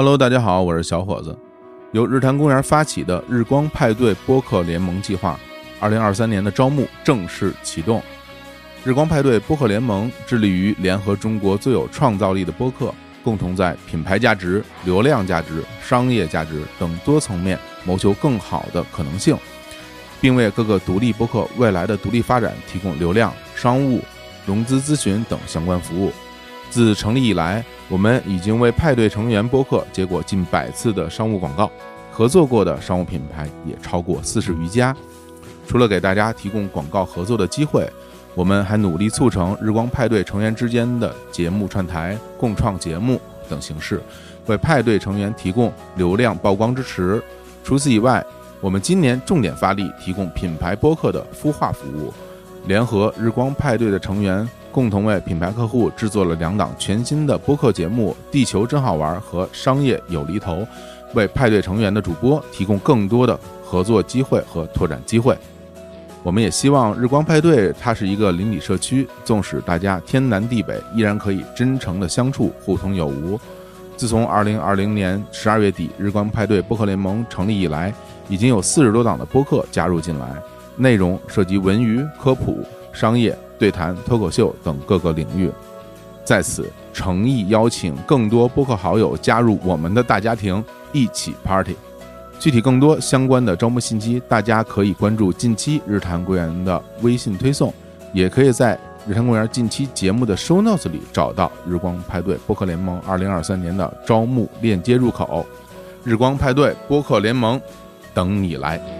Hello，大家好，我是小伙子。由日坛公园发起的日光派对播客联盟计划，二零二三年的招募正式启动。日光派对播客联盟致力于联合中国最有创造力的播客，共同在品牌价值、流量价值、商业价值等多层面谋求更好的可能性，并为各个独立播客未来的独立发展提供流量、商务、融资咨询等相关服务。自成立以来，我们已经为派对成员播客接过近百次的商务广告，合作过的商务品牌也超过四十余家。除了给大家提供广告合作的机会，我们还努力促成日光派对成员之间的节目串台、共创节目等形式，为派对成员提供流量曝光支持。除此以外，我们今年重点发力提供品牌播客的孵化服务，联合日光派对的成员。共同为品牌客户制作了两档全新的播客节目《地球真好玩》和《商业有厘头》，为派对成员的主播提供更多的合作机会和拓展机会。我们也希望日光派对它是一个邻里社区，纵使大家天南地北，依然可以真诚的相处，互通有无。自从二零二零年十二月底日光派对播客联盟成立以来，已经有四十多档的播客加入进来，内容涉及文娱、科普、商业。对谈、脱口秀等各个领域，在此诚意邀请更多播客好友加入我们的大家庭，一起 party。具体更多相关的招募信息，大家可以关注近期日坛公园的微信推送，也可以在日坛公园近期节目的 show notes 里找到日光派对播客联盟二零二三年的招募链接入口。日光派对播客联盟，等你来。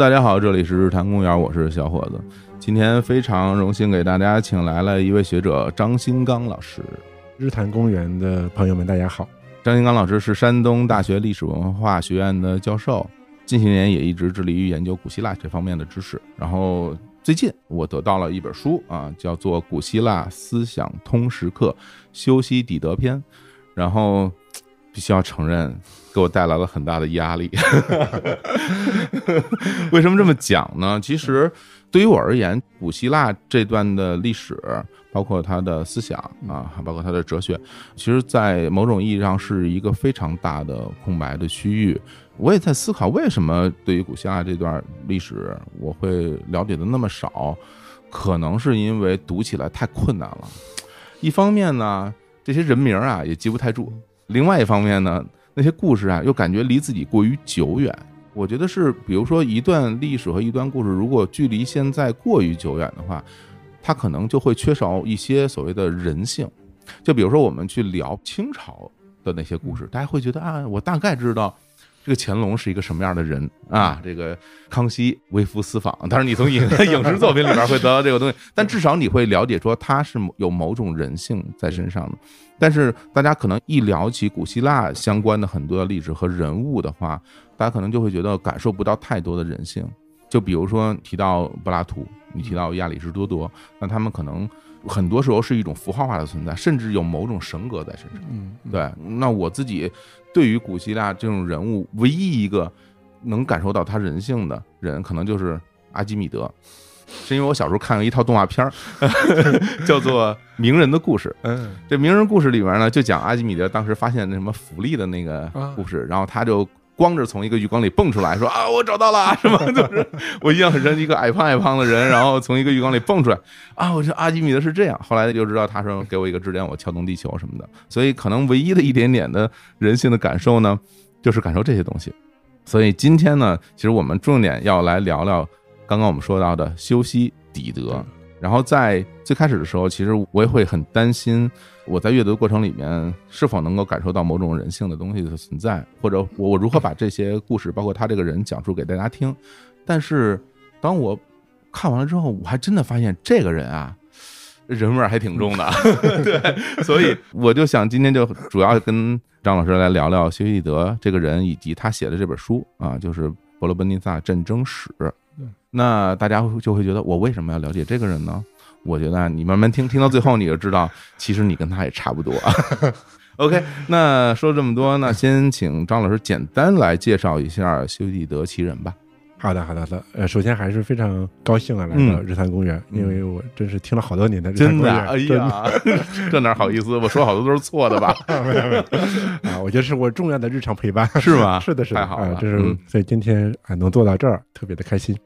大家好，这里是日坛公园，我是小伙子。今天非常荣幸给大家请来了一位学者张新刚老师。日坛公园的朋友们，大家好。张新刚老师是山东大学历史文化学院的教授，近些年也一直致力于研究古希腊这方面的知识。然后最近我得到了一本书啊，叫做《古希腊思想通识课：修昔底德篇》，然后。必须要承认，给我带来了很大的压力。为什么这么讲呢？其实对于我而言，古希腊这段的历史，包括他的思想啊，还包括他的哲学，其实，在某种意义上是一个非常大的空白的区域。我也在思考，为什么对于古希腊这段历史，我会了解的那么少？可能是因为读起来太困难了。一方面呢，这些人名啊，也记不太住。另外一方面呢，那些故事啊，又感觉离自己过于久远。我觉得是，比如说一段历史和一段故事，如果距离现在过于久远的话，它可能就会缺少一些所谓的人性。就比如说我们去聊清朝的那些故事，大家会觉得啊，我大概知道。这个乾隆是一个什么样的人啊？这个康熙微服私访，当然你从影影视作品里边会得到这个东西，但至少你会了解说他是有某种人性在身上的。但是大家可能一聊起古希腊相关的很多的历史和人物的话，大家可能就会觉得感受不到太多的人性。就比如说提到柏拉图，你提到亚里士多德，那他们可能。很多时候是一种符号化的存在，甚至有某种神格在身上。嗯，对。那我自己对于古希腊这种人物，唯一一个能感受到他人性的人，可能就是阿基米德，是因为我小时候看了一套动画片儿，叫做《名人的故事》。嗯，这名人故事里面呢，就讲阿基米德当时发现那什么浮力的那个故事，然后他就。光着从一个浴缸里蹦出来，说啊，我找到了，是吗？就是我印象很深，一个矮胖矮胖的人，然后从一个浴缸里蹦出来，啊，我说阿基米德是这样。后来就知道，他说给我一个支点，我撬动地球什么的。所以可能唯一的一点点的人性的感受呢，就是感受这些东西。所以今天呢，其实我们重点要来聊聊刚刚我们说到的修昔底德。然后在最开始的时候，其实我也会很担心，我在阅读过程里面是否能够感受到某种人性的东西的存在，或者我我如何把这些故事，包括他这个人讲述给大家听。但是当我看完了之后，我还真的发现这个人啊，人味儿还挺重的。对，所以我就想今天就主要跟张老师来聊聊修昔德这个人以及他写的这本书啊，就是《伯罗奔尼撒战争史》。那大家就会觉得我为什么要了解这个人呢？我觉得你慢慢听，听到最后你就知道，其实你跟他也差不多。OK，那说这么多，那先请张老师简单来介绍一下修昔底德其人吧。好的，好的，好的。呃，首先还是非常高兴啊，来到日坛公园，因为我真是听了好多年的日坛公园。哎呀，这哪好意思？我说好多都是错的吧？没有没有啊，我觉得是我重要的日常陪伴，是吗？是的，是的，太好了。这是所以今天啊能做到这儿，特别的开心。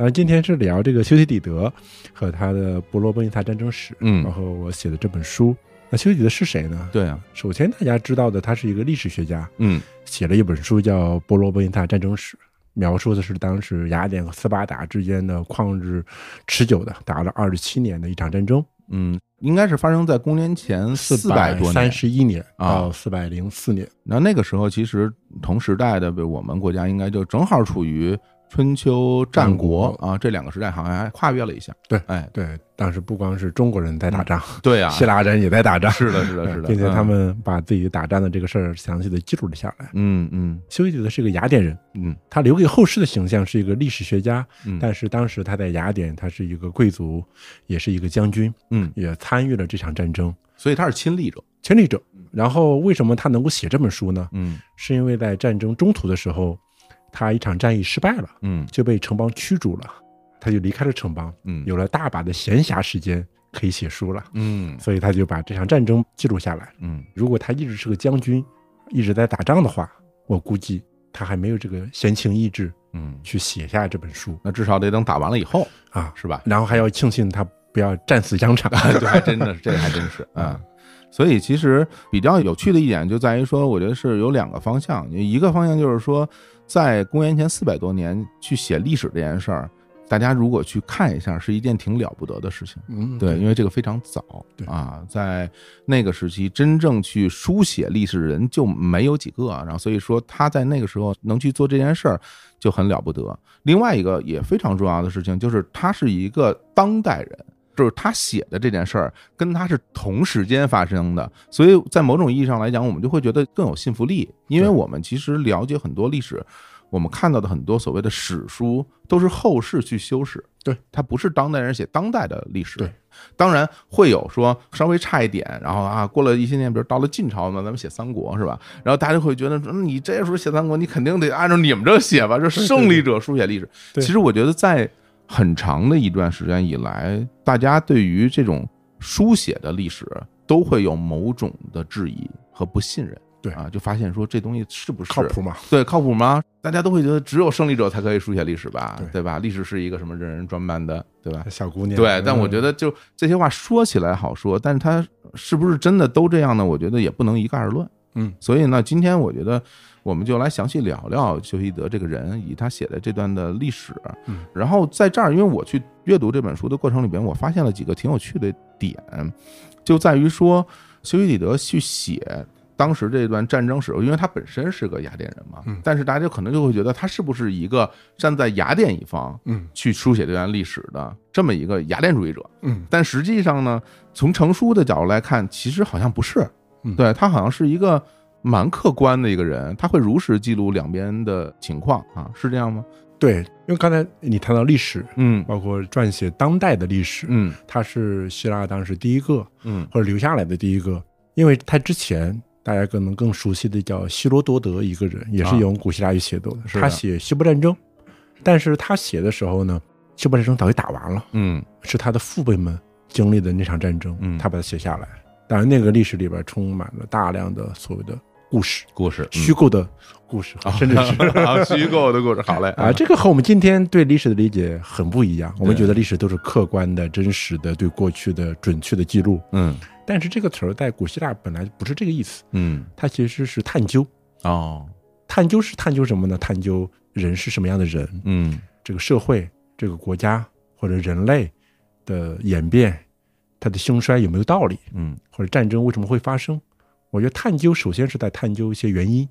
啊，今天是聊这个修昔底德和他的《伯罗奔尼撒战争史》，嗯，然后我写的这本书。那修昔底德是谁呢？对啊，首先大家知道的，他是一个历史学家，嗯，写了一本书叫《波罗奔尼撒战争史》，描述的是当时雅典和斯巴达之间的旷日持久的打了二十七年的一场战争。嗯，应该是发生在公元前四百多三十一年啊到四百零四年。那那个时候，其实同时代的我们国家应该就正好处于。春秋战国啊，这两个时代好像还跨越了一下。对，哎，对，当时不光是中国人在打仗，对啊，希腊人也在打仗。是的，是的，是的，并且他们把自己打仗的这个事儿详细的记录了下来。嗯嗯，修昔底德是一个雅典人，嗯，他留给后世的形象是一个历史学家，嗯，但是当时他在雅典，他是一个贵族，也是一个将军，嗯，也参与了这场战争，所以他是亲历者，亲历者。然后为什么他能够写这本书呢？嗯，是因为在战争中途的时候。他一场战役失败了，嗯，就被城邦驱逐了，他就离开了城邦，嗯，有了大把的闲暇时间可以写书了，嗯，所以他就把这场战争记录下来，嗯，如果他一直是个将军，一直在打仗的话，我估计他还没有这个闲情逸致，嗯，去写下这本书，那至少得等打完了以后啊，是吧？然后还要庆幸他不要战死疆场，对，还真的是，这个还真是啊。所以其实比较有趣的一点就在于说，我觉得是有两个方向，一个方向就是说。在公元前四百多年去写历史这件事儿，大家如果去看一下，是一件挺了不得的事情。嗯，对，因为这个非常早，对啊，在那个时期，真正去书写历史的人就没有几个，然后所以说他在那个时候能去做这件事儿就很了不得。另外一个也非常重要的事情就是他是一个当代人。就是他写的这件事儿跟他是同时间发生的，所以在某种意义上来讲，我们就会觉得更有信服力，因为我们其实了解很多历史，我们看到的很多所谓的史书都是后世去修饰，对，它不是当代人写当代的历史，对，当然会有说稍微差一点，然后啊，过了一些年，比如到了晋朝呢，咱们写三国是吧？然后大家会觉得，你这时候写三国，你肯定得按照你们这写吧，这胜利者书写历史。其实我觉得在。很长的一段时间以来，大家对于这种书写的历史都会有某种的质疑和不信任。对啊，就发现说这东西是不是靠谱吗？对，靠谱吗？大家都会觉得只有胜利者才可以书写历史吧？对对吧？历史是一个什么人人专办的，对吧？小姑娘。对，但我觉得就这些话说起来好说，但是它是不是真的都这样呢？我觉得也不能一概而论。嗯，所以呢，今天我觉得。我们就来详细聊聊修昔德这个人，以他写的这段的历史。嗯，然后在这儿，因为我去阅读这本书的过程里边，我发现了几个挺有趣的点，就在于说修昔底德去写当时这段战争史，因为他本身是个雅典人嘛，但是大家可能就会觉得他是不是一个站在雅典一方，嗯，去书写这段历史的这么一个雅典主义者，嗯，但实际上呢，从成书的角度来看，其实好像不是，对他好像是一个。蛮客观的一个人，他会如实记录两边的情况啊，是这样吗？对，因为刚才你谈到历史，嗯，包括撰写当代的历史，嗯，他是希腊当时第一个，嗯，或者留下来的第一个，因为他之前大家可能更熟悉的叫希罗多德一个人，也是用古希腊语写作的，他写希波战争，但是他写的时候呢，希波战争早就打完了，嗯，是他的父辈们经历的那场战争，嗯，他把它写下来，当然那个历史里边充满了大量的所谓的。故事，故事，虚构的故事，甚至是 虚构的故事。好嘞，啊，这个和我们今天对历史的理解很不一样。我们觉得历史都是客观的、真实的，对过去的准确的记录。嗯，但是这个词儿在古希腊本来不是这个意思。嗯，它其实是探究。哦，探究是探究什么呢？探究人是什么样的人。嗯，这个社会、这个国家或者人类的演变，它的兴衰有没有道理？嗯，或者战争为什么会发生？我觉得探究首先是在探究一些原因，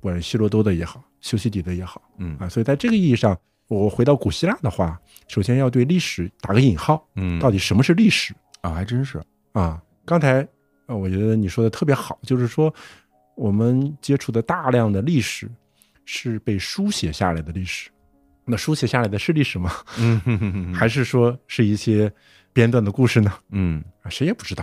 不管是希罗多德也好，修昔底德也好，嗯啊，所以在这个意义上，我回到古希腊的话，首先要对历史打个引号，嗯，到底什么是历史？啊，还真是啊。刚才呃，我觉得你说的特别好，就是说我们接触的大量的历史是被书写下来的历史。那书写下来的是历史吗？嗯，还是说是一些编段的故事呢？嗯啊，谁也不知道。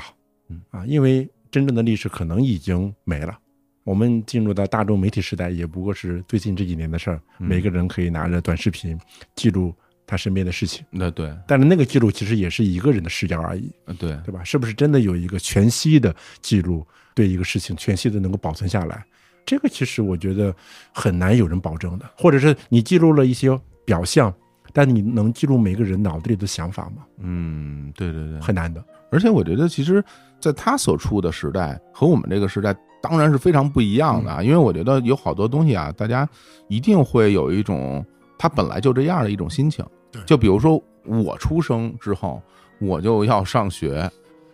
嗯啊，因为真正的历史可能已经没了。我们进入到大众媒体时代，也不过是最近这几年的事儿。每个人可以拿着短视频记录他身边的事情。那对，但是那个记录其实也是一个人的视角而已。对，对吧？是不是真的有一个全息的记录，对一个事情全息的能够保存下来？这个其实我觉得很难有人保证的。或者是你记录了一些表象，但你能记录每个人脑子里的想法吗？嗯，对对对，很难的。而且我觉得，其实在他所处的时代和我们这个时代当然是非常不一样的啊。因为我觉得有好多东西啊，大家一定会有一种他本来就这样的一种心情。就比如说我出生之后，我就要上学。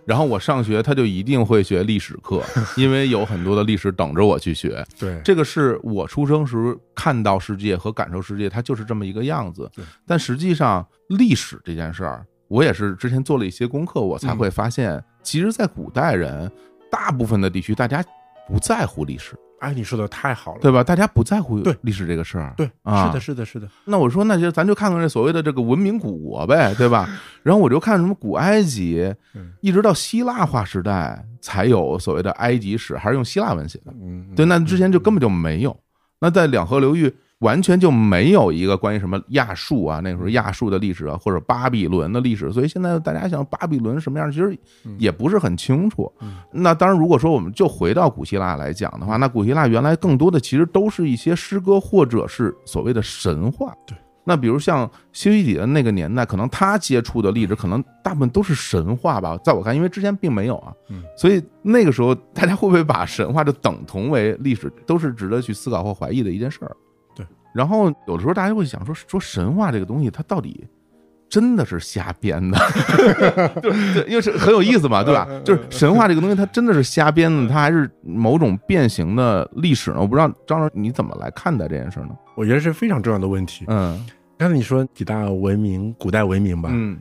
然后我上学，他就一定会学历史课，因为有很多的历史等着我去学。对，这个是我出生时看到世界和感受世界，它就是这么一个样子。但实际上，历史这件事儿，我也是之前做了一些功课，我才会发现，其实，在古代人大部分的地区，大家不在乎历史。哎，你说的太好了，对吧？大家不在乎对历史这个事儿，对，啊，是的，是的，是的。那我说，那就咱就看看这所谓的这个文明古国呗，对吧？然后我就看什么古埃及，一直到希腊化时代才有所谓的埃及史，还是用希腊文写的，对，那之前就根本就没有。那在两河流域。完全就没有一个关于什么亚述啊，那时候亚述的历史啊，或者巴比伦的历史，所以现在大家想巴比伦什么样，其实也不是很清楚。那当然，如果说我们就回到古希腊来讲的话，那古希腊原来更多的其实都是一些诗歌或者是所谓的神话。对，那比如像修昔底的那个年代，可能他接触的历史可能大部分都是神话吧，在我看，因为之前并没有啊，所以那个时候大家会不会把神话就等同为历史，都是值得去思考或怀疑的一件事儿。然后有的时候大家会想说说神话这个东西，它到底真的是瞎编的，就是因为是很有意思嘛，对吧？就是神话这个东西，它真的是瞎编的，它还是某种变形的历史呢？我不知道张老师你怎么来看待这件事呢？我觉得是非常重要的问题。嗯，刚才你说几大文明，古代文明吧，嗯，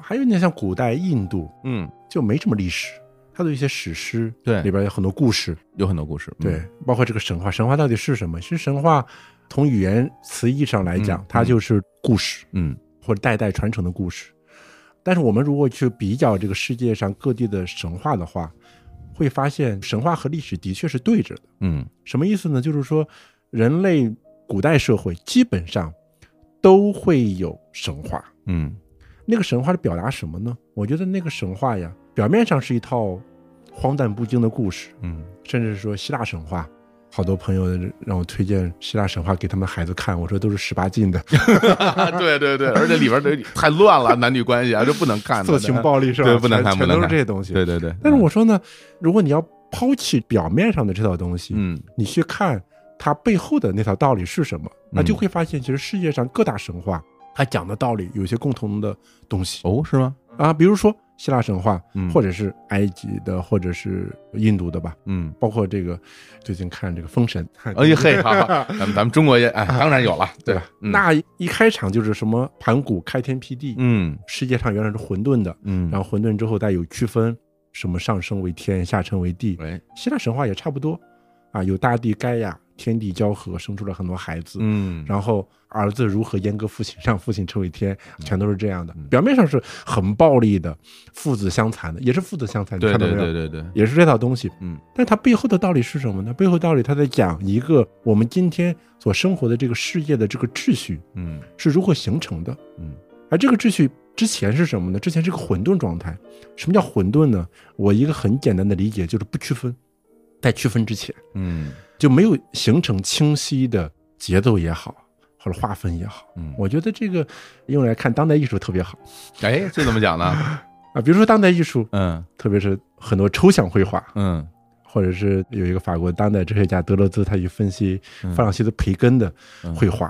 还有点像古代印度，嗯，就没什么历史，它的一些史诗，对，里边有很多故事，有很多故事，对，包括这个神话，神话到底是什么？其实神话。从语言词义上来讲，它就是故事，嗯，或者代代传承的故事。但是我们如果去比较这个世界上各地的神话的话，会发现神话和历史的确是对着的。嗯，什么意思呢？就是说，人类古代社会基本上都会有神话。嗯，那个神话是表达什么呢？我觉得那个神话呀，表面上是一套荒诞不经的故事，嗯，甚至说希腊神话。好多朋友让我推荐希腊神话给他们孩子看，我说都是十八禁的。对对对，而且里边的太乱了，男女关系啊，这不能看。色情暴力是吧？对，不能看，不能看，这些东西。对对对。但是我说呢，如果你要抛弃表面上的这套东西，嗯，你去看它背后的那套道理是什么，那就会发现，其实世界上各大神话它讲的道理有些共同的东西。哦，是吗？啊，比如说。希腊神话，嗯，或者是埃及的，或者是印度的吧，嗯，包括这个最近看这个《封神》，哎呀嘿，好，咱们咱们中国也哎，当然有了，对吧？那一开场就是什么盘古开天辟地，嗯，世界上原来是混沌的，嗯，然后混沌之后再有区分，什么上升为天，下沉为地，哎，希腊神话也差不多，啊，有大地盖亚。天地交合，生出了很多孩子。嗯，然后儿子如何阉割父亲，让父亲成为天，全都是这样的。表面上是很暴力的，父子相残的，也是父子相残。对对对对对，也是这套东西。嗯，但它背后的道理是什么呢？背后道理他在讲一个我们今天所生活的这个世界的这个秩序，嗯，是如何形成的。嗯，而这个秩序之前是什么呢？之前是个混沌状态。什么叫混沌呢？我一个很简单的理解就是不区分，在区分之前，嗯。就没有形成清晰的节奏也好，或者划分也好，嗯，我觉得这个用来看当代艺术特别好。哎，这怎么讲呢？啊，比如说当代艺术，嗯，特别是很多抽象绘画，嗯，或者是有一个法国当代哲学家德勒兹，他去分析弗朗西斯培根的绘画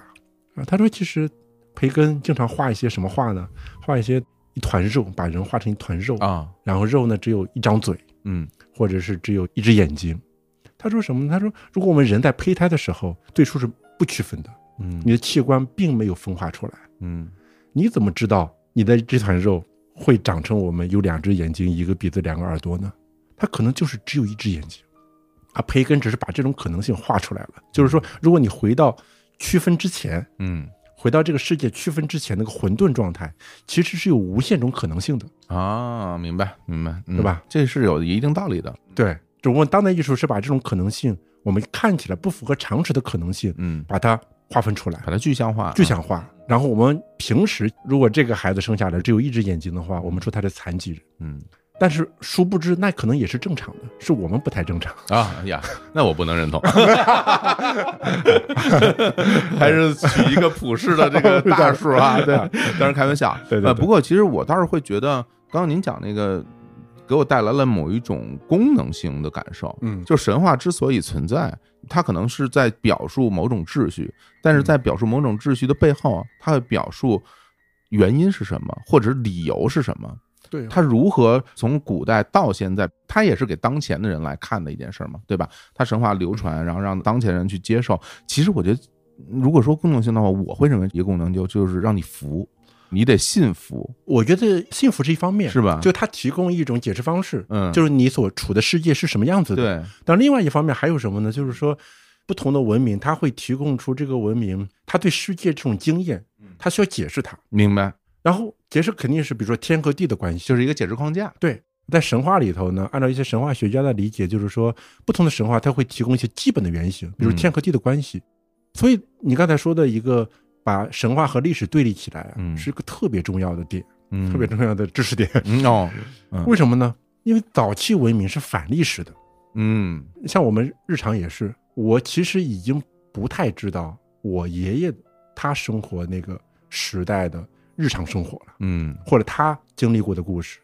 啊，他说其实培根经常画一些什么画呢？画一些一团肉，把人画成一团肉啊，然后肉呢只有一张嘴，嗯，或者是只有一只眼睛。他说什么呢？他说，如果我们人在胚胎的时候，最初是不区分的，嗯，你的器官并没有分化出来，嗯，你怎么知道你的这团肉会长成我们有两只眼睛、一个鼻子、两个耳朵呢？它可能就是只有一只眼睛。啊，培根只是把这种可能性画出来了。就是说，如果你回到区分之前，嗯回到这个世界区分之前那个混沌状态，其实是有无限种可能性的。啊，明白明白，嗯对吧？这是有一定道理的。对，只不过当代艺术是把这种可能性，我们看起来不符合常识的可能性，嗯，把它划分出来。把它具象化，具象化。然后我们平时如果这个孩子生下来只有一只眼睛的话，我们说他是残疾人。嗯但是殊不知，那可能也是正常的，是我们不太正常。啊呀，那我不能认同，还是取一个普世的这个大数啊，对，当然开玩笑。对对不过其实我倒是会觉得，刚刚您讲那个，给我带来了某一种功能性的感受。嗯就神话之所以存在，它可能是在表述某种秩序，但是在表述某种秩序的背后啊，它会表述原因是什么，或者理由是什么。对它如何从古代到现在，它也是给当前的人来看的一件事儿嘛，对吧？它神话流传，然后让当前人去接受。其实我觉得，如果说功能性的话，我会认为一个功能就就是让你服，你得信服，我觉得幸福是一方面，是吧就它提供一种解释方式，嗯就是你所处的世界是什么样子的。。对，但另外一方面还有什么呢？就是说，不同的文明，它会提供出这个文明它对世界这种经验，它需要解释它。明白，然后解释肯定是比如说天和地的关系，就是一个解释框架。对，在神话里头呢，按照一些神话学家的理解，就是说不同的神话它会提供一些基本的原型，比如嗯天和地的关系。所以你刚才说的一个把神话和历史对立起来是一个特别重要的点，嗯，特别重要的知识点。嗯哦，嗯。为什么呢？因为早期文明是反历史的，嗯。像我们日常也是，我其实已经不太知道我爷爷他生活那个时代的日常生活了。嗯。或者他经历过的故事，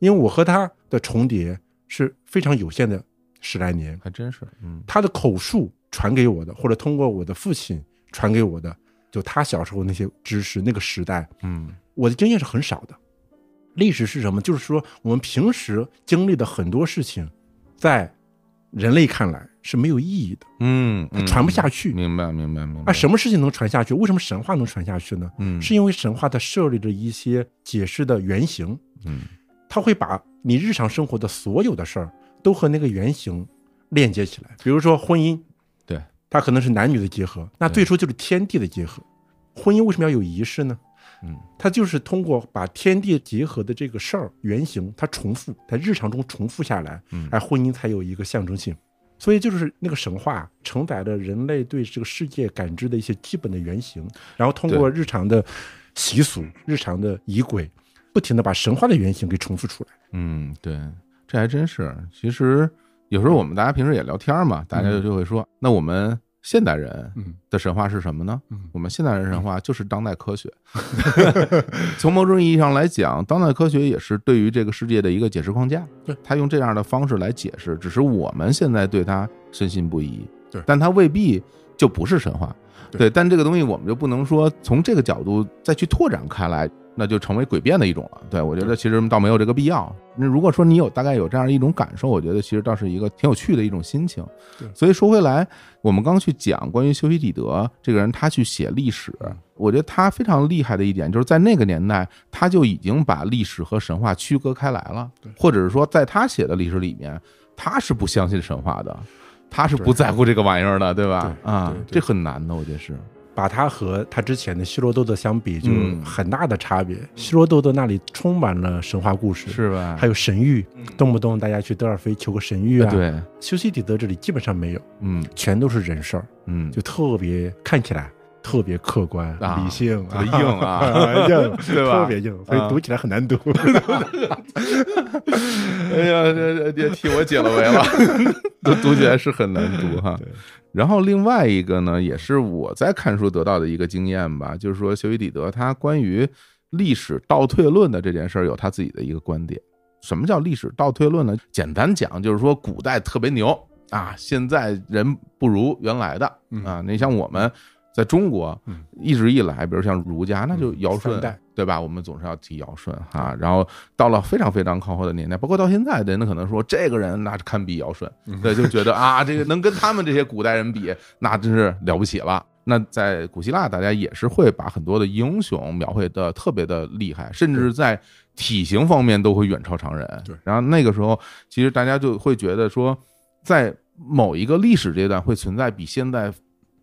因为我和他的重叠是非常有限的十来年，还真是，嗯。他的口述传给我的，或者通过我的父亲传给我的，就他小时候那些知识，那个时代，嗯我的经验是很少的。历史是什么？就是说我们平时经历的很多事情，在人类看来是没有意义的，嗯，它传不下去。明白明白明白。啊，什么事情能传下去？为什么神话能传下去呢？嗯是因为神话它设立了一些解释的原型，嗯它会把你日常生活的所有的事儿都和那个原型链接起来。比如说婚姻，对，它可能是男女的结合，那最初就是天地的结合。婚姻为什么要有仪式呢？嗯它就是通过把天地结合的这个事儿原型，它重复在日常中重复下来，嗯而婚姻才有一个象征性。所以就是那个神话承载了人类对这个世界感知的一些基本的原型，然后通过日常的习俗、日常的仪轨，不停的把神话的原型给重复出来。嗯，对，这还真是。其实有时候我们大家平时也聊天嘛，大家就会说，那我们现代人嗯的神话是什么呢？嗯我们现代人神话就是当代科学。从某种意义上来讲，当代科学也是对于这个世界的一个解释框架。对，他用这样的方式来解释，只是我们现在对他深信不疑。对但他未必就不是神话。对对，但这个东西我们就不能说从这个角度再去拓展开来，那就成为诡辩的一种了。对我觉得其实倒没有这个必要。那如果说你有大概有这样一种感受，我觉得其实倒是一个挺有趣的一种心情对。所以说回来，我们刚去讲关于修昔底德这个人，他去写历史，我觉得他非常厉害的一点就是在那个年代，他就已经把历史和神话区隔开来了，或者是说在他写的历史里面，他是不相信神话的。他是不在乎这个玩意儿的，对吧？啊这很难的，我觉得是。把它和他之前的希罗多德相比，就嗯很大的差别。希罗多德那里充满了神话故事，是吧？还有神谕，动不动大家去德尔菲求个神谕啊。，对，修昔底德这里基本上没有，嗯。全都是人事儿，嗯，就特别看起来特别客观、啊。理性、啊。硬啊。硬，对吧？特别硬，所啊以读起来很难读。哎呀，这这替我解了围了，读读起来是很难读哈。然后另外一个呢，也是我在看书得到的一个经验吧，就是说修昔底德他关于历史倒退论的这件事儿有他自己的一个观点。什么叫历史倒退论呢？简单讲就是说古代特别牛啊，现在人不如原来的啊。你像我们在中国嗯一直以来，比如像儒家，那就尧舜三代，对吧？我们总是要提尧舜哈。然后到了非常非常靠后的年代，包括到现在，人可能说这个人那是堪比尧舜，对，就觉得啊，这个能跟他们这些古代人比，那真是了不起了。那在古希腊，大家也是会把很多的英雄描绘的特别的厉害，甚至在体型方面都会远超常人。对，然后那个时候，其实大家就会觉得说，在某一个历史阶段会存在比现在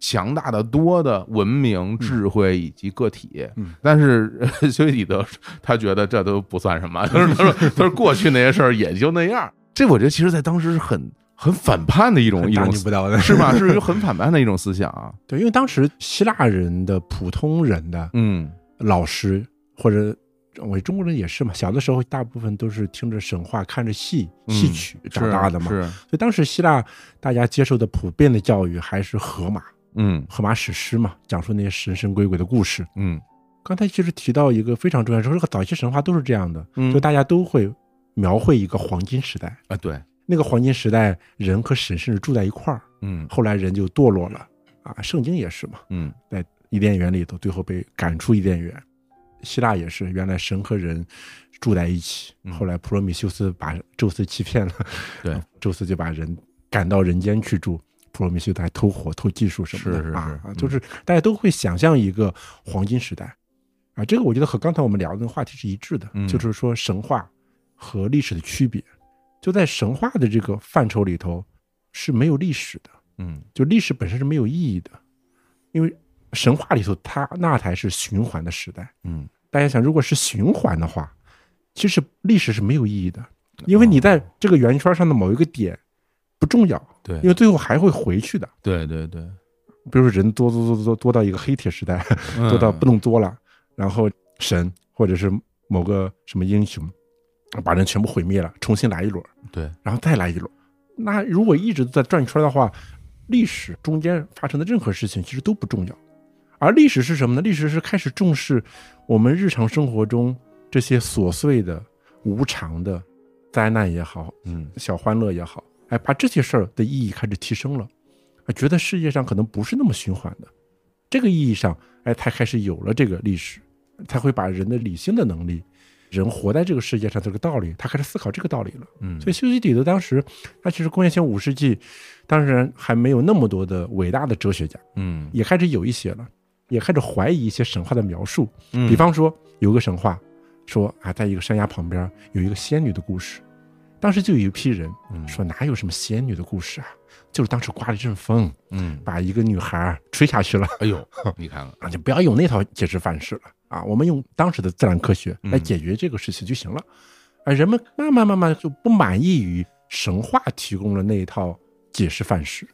强大的多的文明、智慧以及个体。嗯，但是修昔底德他觉得这都不算什么，他 说他说他说过去那些事儿也就那样。这我觉得其实在当时是很很反叛的一种一种不到的是吧？是一个很反叛的一种思想啊。对，因为当时希腊人的普通人的嗯老师或者。我中国人也是嘛，小的时候大部分都是听着神话、看着戏戏曲长大的嘛，是。所以当时希腊大家接受的普遍的教育还是荷马，嗯，荷马史诗嘛，讲述那些神神鬼鬼的故事。嗯，刚才其实提到一个非常重要，说这个早期神话都是这样的，嗯。就大家都会描绘一个黄金时代啊，对，那个黄金时代人和神甚至住在一块儿，嗯。后来人就堕落了啊，圣经也是嘛，嗯。在伊甸园里头，最后被赶出伊甸园。希腊也是，原来神和人住在一起，后来普罗米修斯把宙斯欺骗了，对，宙斯就把人赶到人间去住，普罗米修斯还偷火、偷技术什么的，是是是啊，就是大家都会想象一个黄金时代，啊，这个我觉得和刚才我们聊的那个话题是一致的，就是说神话和历史的区别，就在神话的这个范畴里头是没有历史的，嗯，就历史本身是没有意义的，因为。神话里头，它那才是循环的时代。嗯，大家想，如果是循环的话，其实历史是没有意义的，因为你在这个圆圈上的某一个点不重要。对，因为最后还会回去的。对对对，比如说人多多多多多到一个黑铁时代，多到不能多了，然后神或者是某个什么英雄把人全部毁灭了，重新来一轮。对，然后再来一轮。那如果一直在转圈的话，历史中间发生的任何事情其实都不重要。而历史是什么呢？历史是开始重视我们日常生活中这些琐碎的、无常的灾难也好，嗯，小欢乐也好，哎，把这些事儿的意义开始提升了，啊，觉得世界上可能不是那么循环的，这个意义上，哎，才开始有了这个历史，才会把人的理性的能力，人活在这个世界上这个道理，他开始思考这个道理了。嗯，所以修昔底德当时，他其实公元前五世纪，当然还没有那么多的伟大的哲学家，嗯，也开始有一些了。也开始怀疑一些神话的描述，嗯比方说有个神话说啊，在一个山崖旁边有一个仙女的故事，当时就有一批人说哪有什么仙女的故事啊，就是当时刮了一阵风，嗯，把一个女孩吹下去了。哎呦，你看看啊，就不要用那套解释范式了啊，我们用当时的自然科学来解决这个事情就行了。啊，人们慢慢慢慢就不满意于神话提供了那一套解释范式，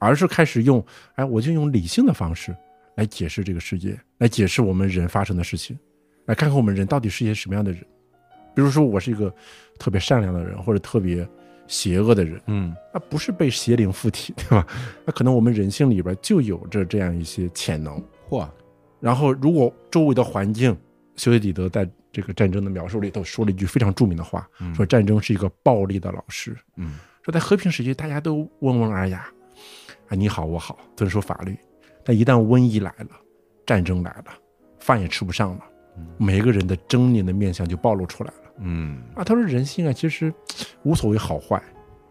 而是开始用哎，我就用理性的方式。来解释这个世界，来解释我们人发生的事情，来看看我们人到底是一些什么样的人。比如说，我是一个特别善良的人，或者特别邪恶的人，嗯，那不是被邪灵附体，对吧？那可能我们人性里边就有着这样一些潜能。嚯！然后，如果周围的环境，修昔底德在这个战争的描述里头说了一句非常著名的话，说战争是一个暴力的老师。嗯，说在和平时期，大家都温文尔雅，啊，你好我好，遵守法律。但一旦瘟疫来了，战争来了，饭也吃不上了，每个人的狰狞的面相就暴露出来了。嗯啊，他说人性啊，其实无所谓好坏，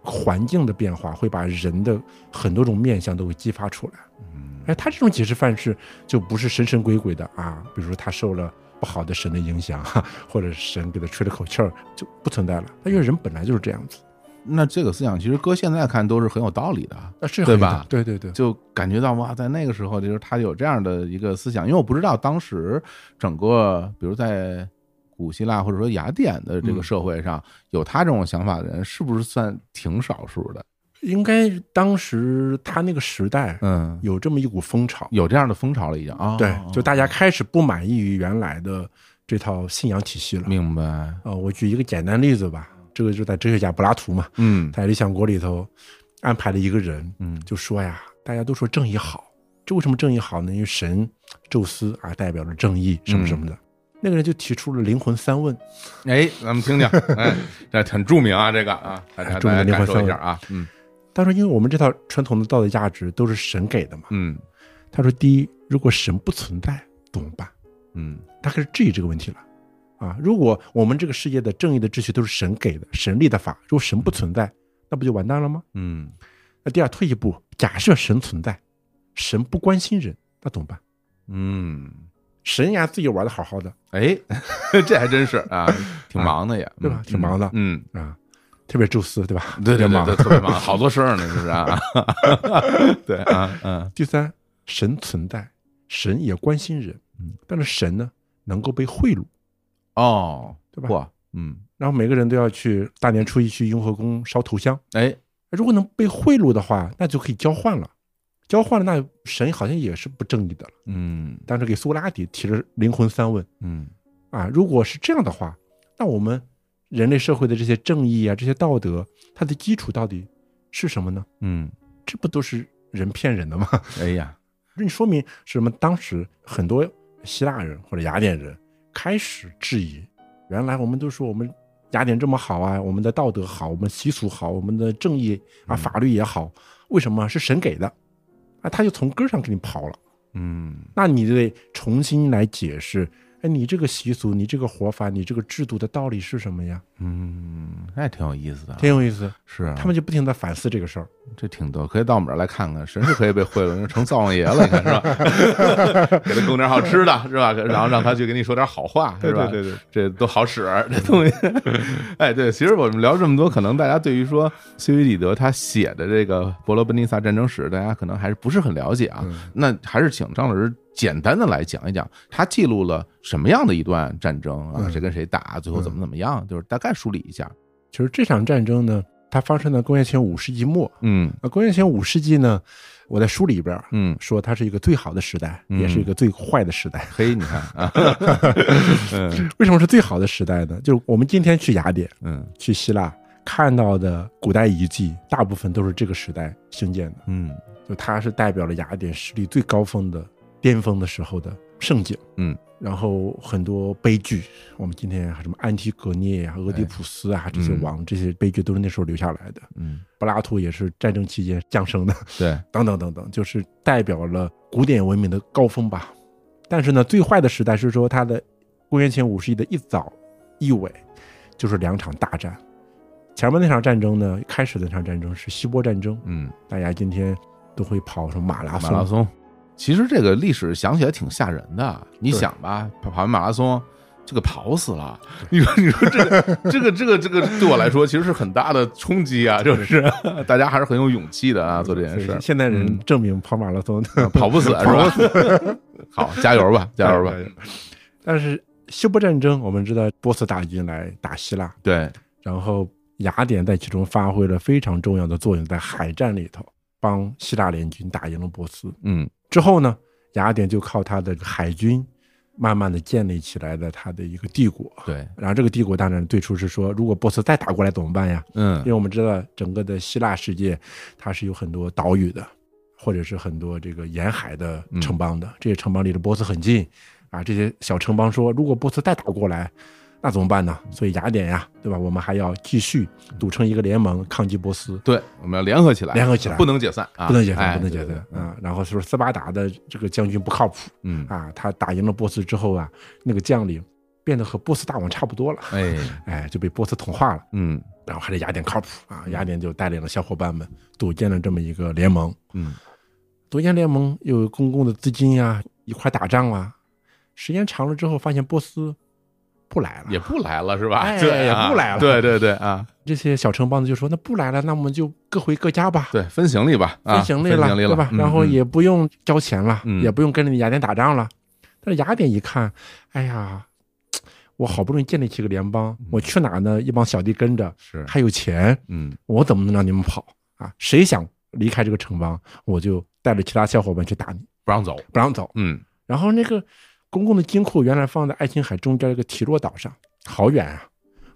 环境的变化会把人的很多种面相都会激发出来。嗯，哎，他这种解释范式就不是神神鬼鬼的啊，比如说他受了不好的神的影响，或者神给他吹了口气儿，就不存在了。他因为人本来就是这样子。那这个思想其实搁现在看都是很有道理的，啊，是对吧？对对对，就感觉到哇，在那个时候就是他有这样的一个思想，因为我不知道当时整个，比如在古希腊或者说雅典的这个社会上，有他这种想法的人，是不是算挺少数的？应该当时他那个时代，嗯，有这么一股风潮，有这样的风潮了已经啊，对，就大家开始不满意于原来的这套信仰体系了。明白呃，我举一个简单例子吧。这个就在哲学家柏拉图嘛，嗯，在《理想国》里头安排了一个人，嗯，就说呀，大家都说正义好，这为什么正义好呢？因为神宙斯啊代表着正义，什么什么的。那个人就提出了灵魂三问，哎，咱们听听，哎，这很著名啊，这个啊，大家著名的灵魂三问。啊，嗯，他说，因为我们这套传统的道德价值都是神给的嘛，嗯，他说，第一，如果神不存在怎么办？嗯，他开始质疑这个问题了。啊，如果我们这个世界的正义的秩序都是神给的、神立的法，如果神不存在，那不就完蛋了吗？嗯，那第二，退一步，假设神存在，神不关心人，那怎么办？嗯，神呀自己玩的好好的，哎，这还真是啊，挺忙的也，对吧？挺忙的，嗯。啊，特别宙斯，对吧？对对忙。对，特别忙，好多事儿呢，是啊，对啊，嗯。第三，神存在，神也关心人，嗯，但是神呢，能够被贿赂，哦，对吧？嚯，嗯，然后每个人都要去大年初一去雍和宫烧头香，哎，如果能被贿赂的话，那就可以交换了。交换了，那神好像也是不正义的了。嗯当时给苏格拉底提了灵魂三问嗯啊，如果是这样的话，那我们人类社会的这些正义啊，这些道德，它的基础到底是什么呢？嗯，这不都是人骗人的吗？哎呀，这说明什么？当时很多希腊人或者雅典人开始质疑，原来我们都说我们雅典这么好啊，我们的道德好，我们习俗好，我们的正义啊，嗯法律也好，为什么是神给的？啊，他就从根上给你刨了。嗯那你得重新来解释，哎，你这个习俗，你这个活法，你这个制度的道理是什么呀？嗯，那挺有意思的，挺有意思。是啊他们就不停的反思这个事儿。这挺逗，可以到我们这儿来看看，神是可以被贿赂，成灶王爷了，你看是吧？给他供点好吃的，是吧？然后让他去给你说点好话，是吧？对对，这都好使，这东西。哎，对，其实我们聊这么多，可能大家对于说西维里德他写的这个伯罗奔尼撒战争史，大家可能还是不是很了解啊。嗯那还是请张老师简单的来讲一讲，他记录了什么样的一段战争啊？嗯谁跟谁打，最后怎么怎么样，就是大概梳理一下。就是这场战争呢，它发生在公元前五世纪末。嗯啊，公元前五世纪呢，我在书里边儿嗯，说它是一个最好的时代，嗯也是一个最坏的时代。嘿，你看 啊，嗯为什么是最好的时代呢？就是我们今天去雅典、嗯去希腊看到的古代遗迹，大部分都是这个时代兴建的。嗯就它是代表了雅典实力最高峰的巅峰的时候的盛景。嗯，然后很多悲剧，我们今天还什么安提格涅啊、俄狄浦斯啊这些嗯王，这些悲剧都是那时候留下来的。嗯，柏拉图也是战争期间降生的。对，等等等等，就是代表了古典文明的高峰吧。但是呢，最坏的时代是说它的公元前五世纪的一早一尾，就是两场大战。前面那场战争呢，开始的那场战争是希波战争，嗯，大家今天都会跑什么马拉松，马拉松，其实这个历史想起来挺吓人的。你想吧，跑跑完马拉松，这个跑死了，你说你说这个这个这个这个对我来说其实是很大的冲击啊，就是 大家还是很有勇气的啊，做这件事。现代人嗯证明跑马拉松跑不死 是吧？好，加油吧，加油吧！但是希波战争，我们知道波斯大军来打希腊，对，然后雅典在其中发挥了非常重要的作用，在海战里头帮希腊联军打赢了波斯。嗯之后呢，雅典就靠他的海军，慢慢的建立起来的他的一个帝国。对，然后这个帝国当然最初是说，如果波斯再打过来怎么办呀？嗯因嗯为我们知道整个的希腊世界，它是有很多岛屿的，或者是很多这个沿海的城邦的，这些城邦离着波斯很近啊。这些小城邦说，如果波斯再打过来，那怎么办呢？所以雅典呀，对吧？我们还要继续组成一个联盟抗击波斯。对，我们要联合起来，联合起来不能解散啊，不能解散，哎不能解散啊！然后说斯巴达的这个将军不靠谱嗯，啊，他打赢了波斯之后啊，那个将领变得和波斯大王差不多了，哎，哎，就被波斯同化了。嗯然后还是雅典靠谱啊，雅典就带领了小伙伴们组建了这么一个联盟。嗯组建联盟又有公共的资金呀、一块打仗啊。时间长了之后，发现波斯不来了，也不来了是吧？哎对啊也不来了对对对啊，这些小城邦子就说：“那不来了，那我们就各回各家吧。”对，分行李吧，啊分行李了对吧？嗯然后嗯也不用交钱了，嗯也不用跟着雅典打仗了。但是雅典一看，哎呀，我好不容易建立起个联邦，我去哪呢？一帮小弟跟着，是，还有钱，嗯我怎么能让你们跑啊？谁想离开这个城邦，我就带着其他小伙伴去打你，不让走，不让走。嗯然后那个公共的金库原来放在爱琴海中间一个提洛岛上，好远啊，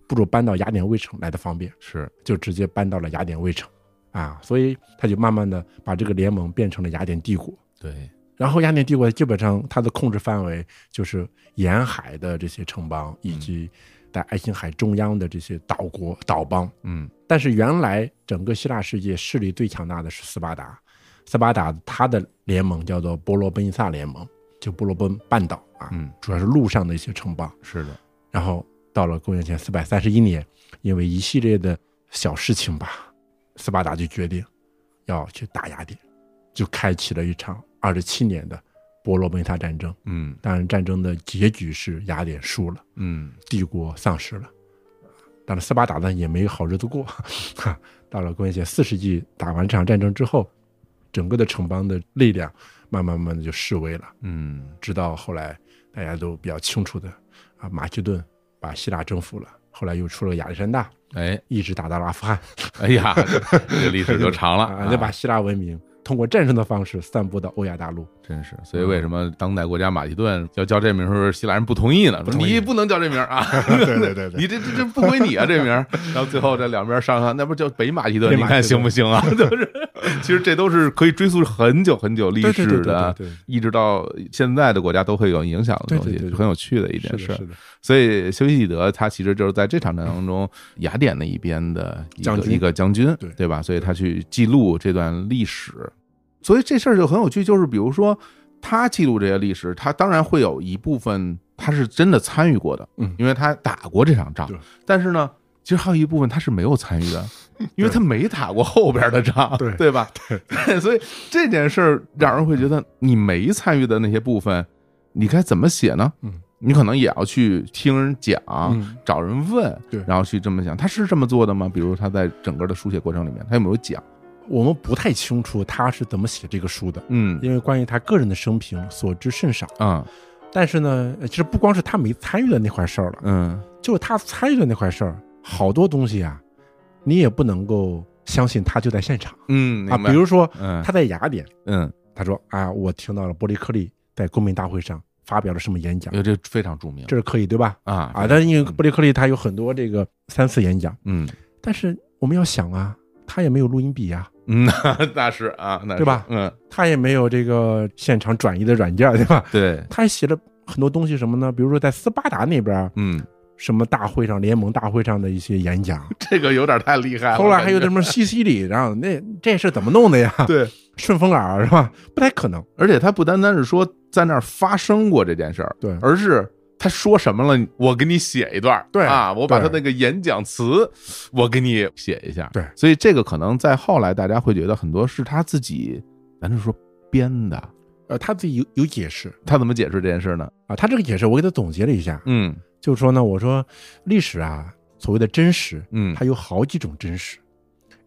不如搬到雅典卫城来的方便。是，就直接搬到了雅典卫城，啊，所以他就慢慢的把这个联盟变成了雅典帝国。对，然后雅典帝国基本上它的控制范围就是沿海的这些城邦，以及在爱琴海中央的这些岛国岛邦。嗯但是原来整个希腊世界势力最强大的是斯巴达，斯巴达它的联盟叫做波罗奔尼撒联盟，就波罗奔半岛啊，嗯，主要是陆上的一些城邦。是的，然后到了公元前四百三十一年，因为一系列的小事情吧，斯巴达就决定要去打雅典，就开启了一场二十七年的波罗奔萨战争。嗯当然，战争的结局是雅典输了，嗯帝国丧失了。当然，斯巴达呢也没有好日子过。哈，到了公元前四世纪，打完这场战争之后，整个的城邦的力量慢慢慢的就式微了。嗯直到后来大家都比较清楚的啊，马其顿把希腊征服了，后来又出了亚历山大，哎。一直打到了阿富汗。哎呀，这这历史就 长了啊，就把希腊文明通过战争的方式散布到欧亚大陆。真是，所以为什么当代国家马其顿要叫这名儿时候，希腊人不同意呢？说你不能叫这名儿啊！对对对对你这这这不归你啊，这名儿。然后最后这两边商量，那不叫北马其顿？你看行不行啊？就是，其实这都是可以追溯很久很久历史的一直到现在的国家都会有影响的东西，很有趣的一件事。所以修昔底德他其实就是在这场战争中雅典那一边的一个一个将军，对对吧？所以他去记录这段历史，所以这事儿就很有趣。就是比如说他记录这些历史，他当然会有一部分他是真的参与过的，嗯因为他打过这场仗对。但是呢，其实还有一部分他是没有参与的，因为他没打过后边的仗，对对吧？对，所以这件事儿让人会觉得你没参与的那些部分，你该怎么写呢？嗯，你可能也要去听人讲，嗯找人问，对然后去这么想。他是这么做的吗？比如他在整个的书写过程里面，他有没有讲？我们不太清楚他是怎么写这个书的，嗯。因为关于他个人的生平所知甚少。啊。但是呢，其实不光是他没参与的那块事儿了，嗯。就是他参与的那块事儿，好多东西啊，你也不能够相信他就在现场。嗯，啊。比如说嗯。他在雅典，嗯，他说啊，我听到了伯利克利在公民大会上发表了什么演讲。这非常著名。这是可以对吧？啊啊，但是因为伯利克利他有很多这个三次演讲，嗯。但是我们要想啊，他也没有录音笔啊，嗯，那是啊，那是对吧嗯，他也没有这个现场转移的软件，对吧？对，他还写了很多东西，什么呢？比如说在斯巴达那边，嗯，什么大会上、联盟大会上的一些演讲，这个有点太厉害了。后来还有什么西西里，然后那这是怎么弄的呀？对，顺风耳是吧？不太可能。而且他不单单是说在那儿发生过这件事儿，对而是他说什么了，我给你写一段儿，对啊，我把他那个演讲词，我给你写一下，对。所以这个可能在后来大家会觉得很多是他自己，咱就说编的，呃，他自己有有解释。他怎么解释这件事呢？啊，他这个解释我给他总结了一下，嗯。就是说呢，我说历史啊，所谓的真实，嗯。它有好几种真实，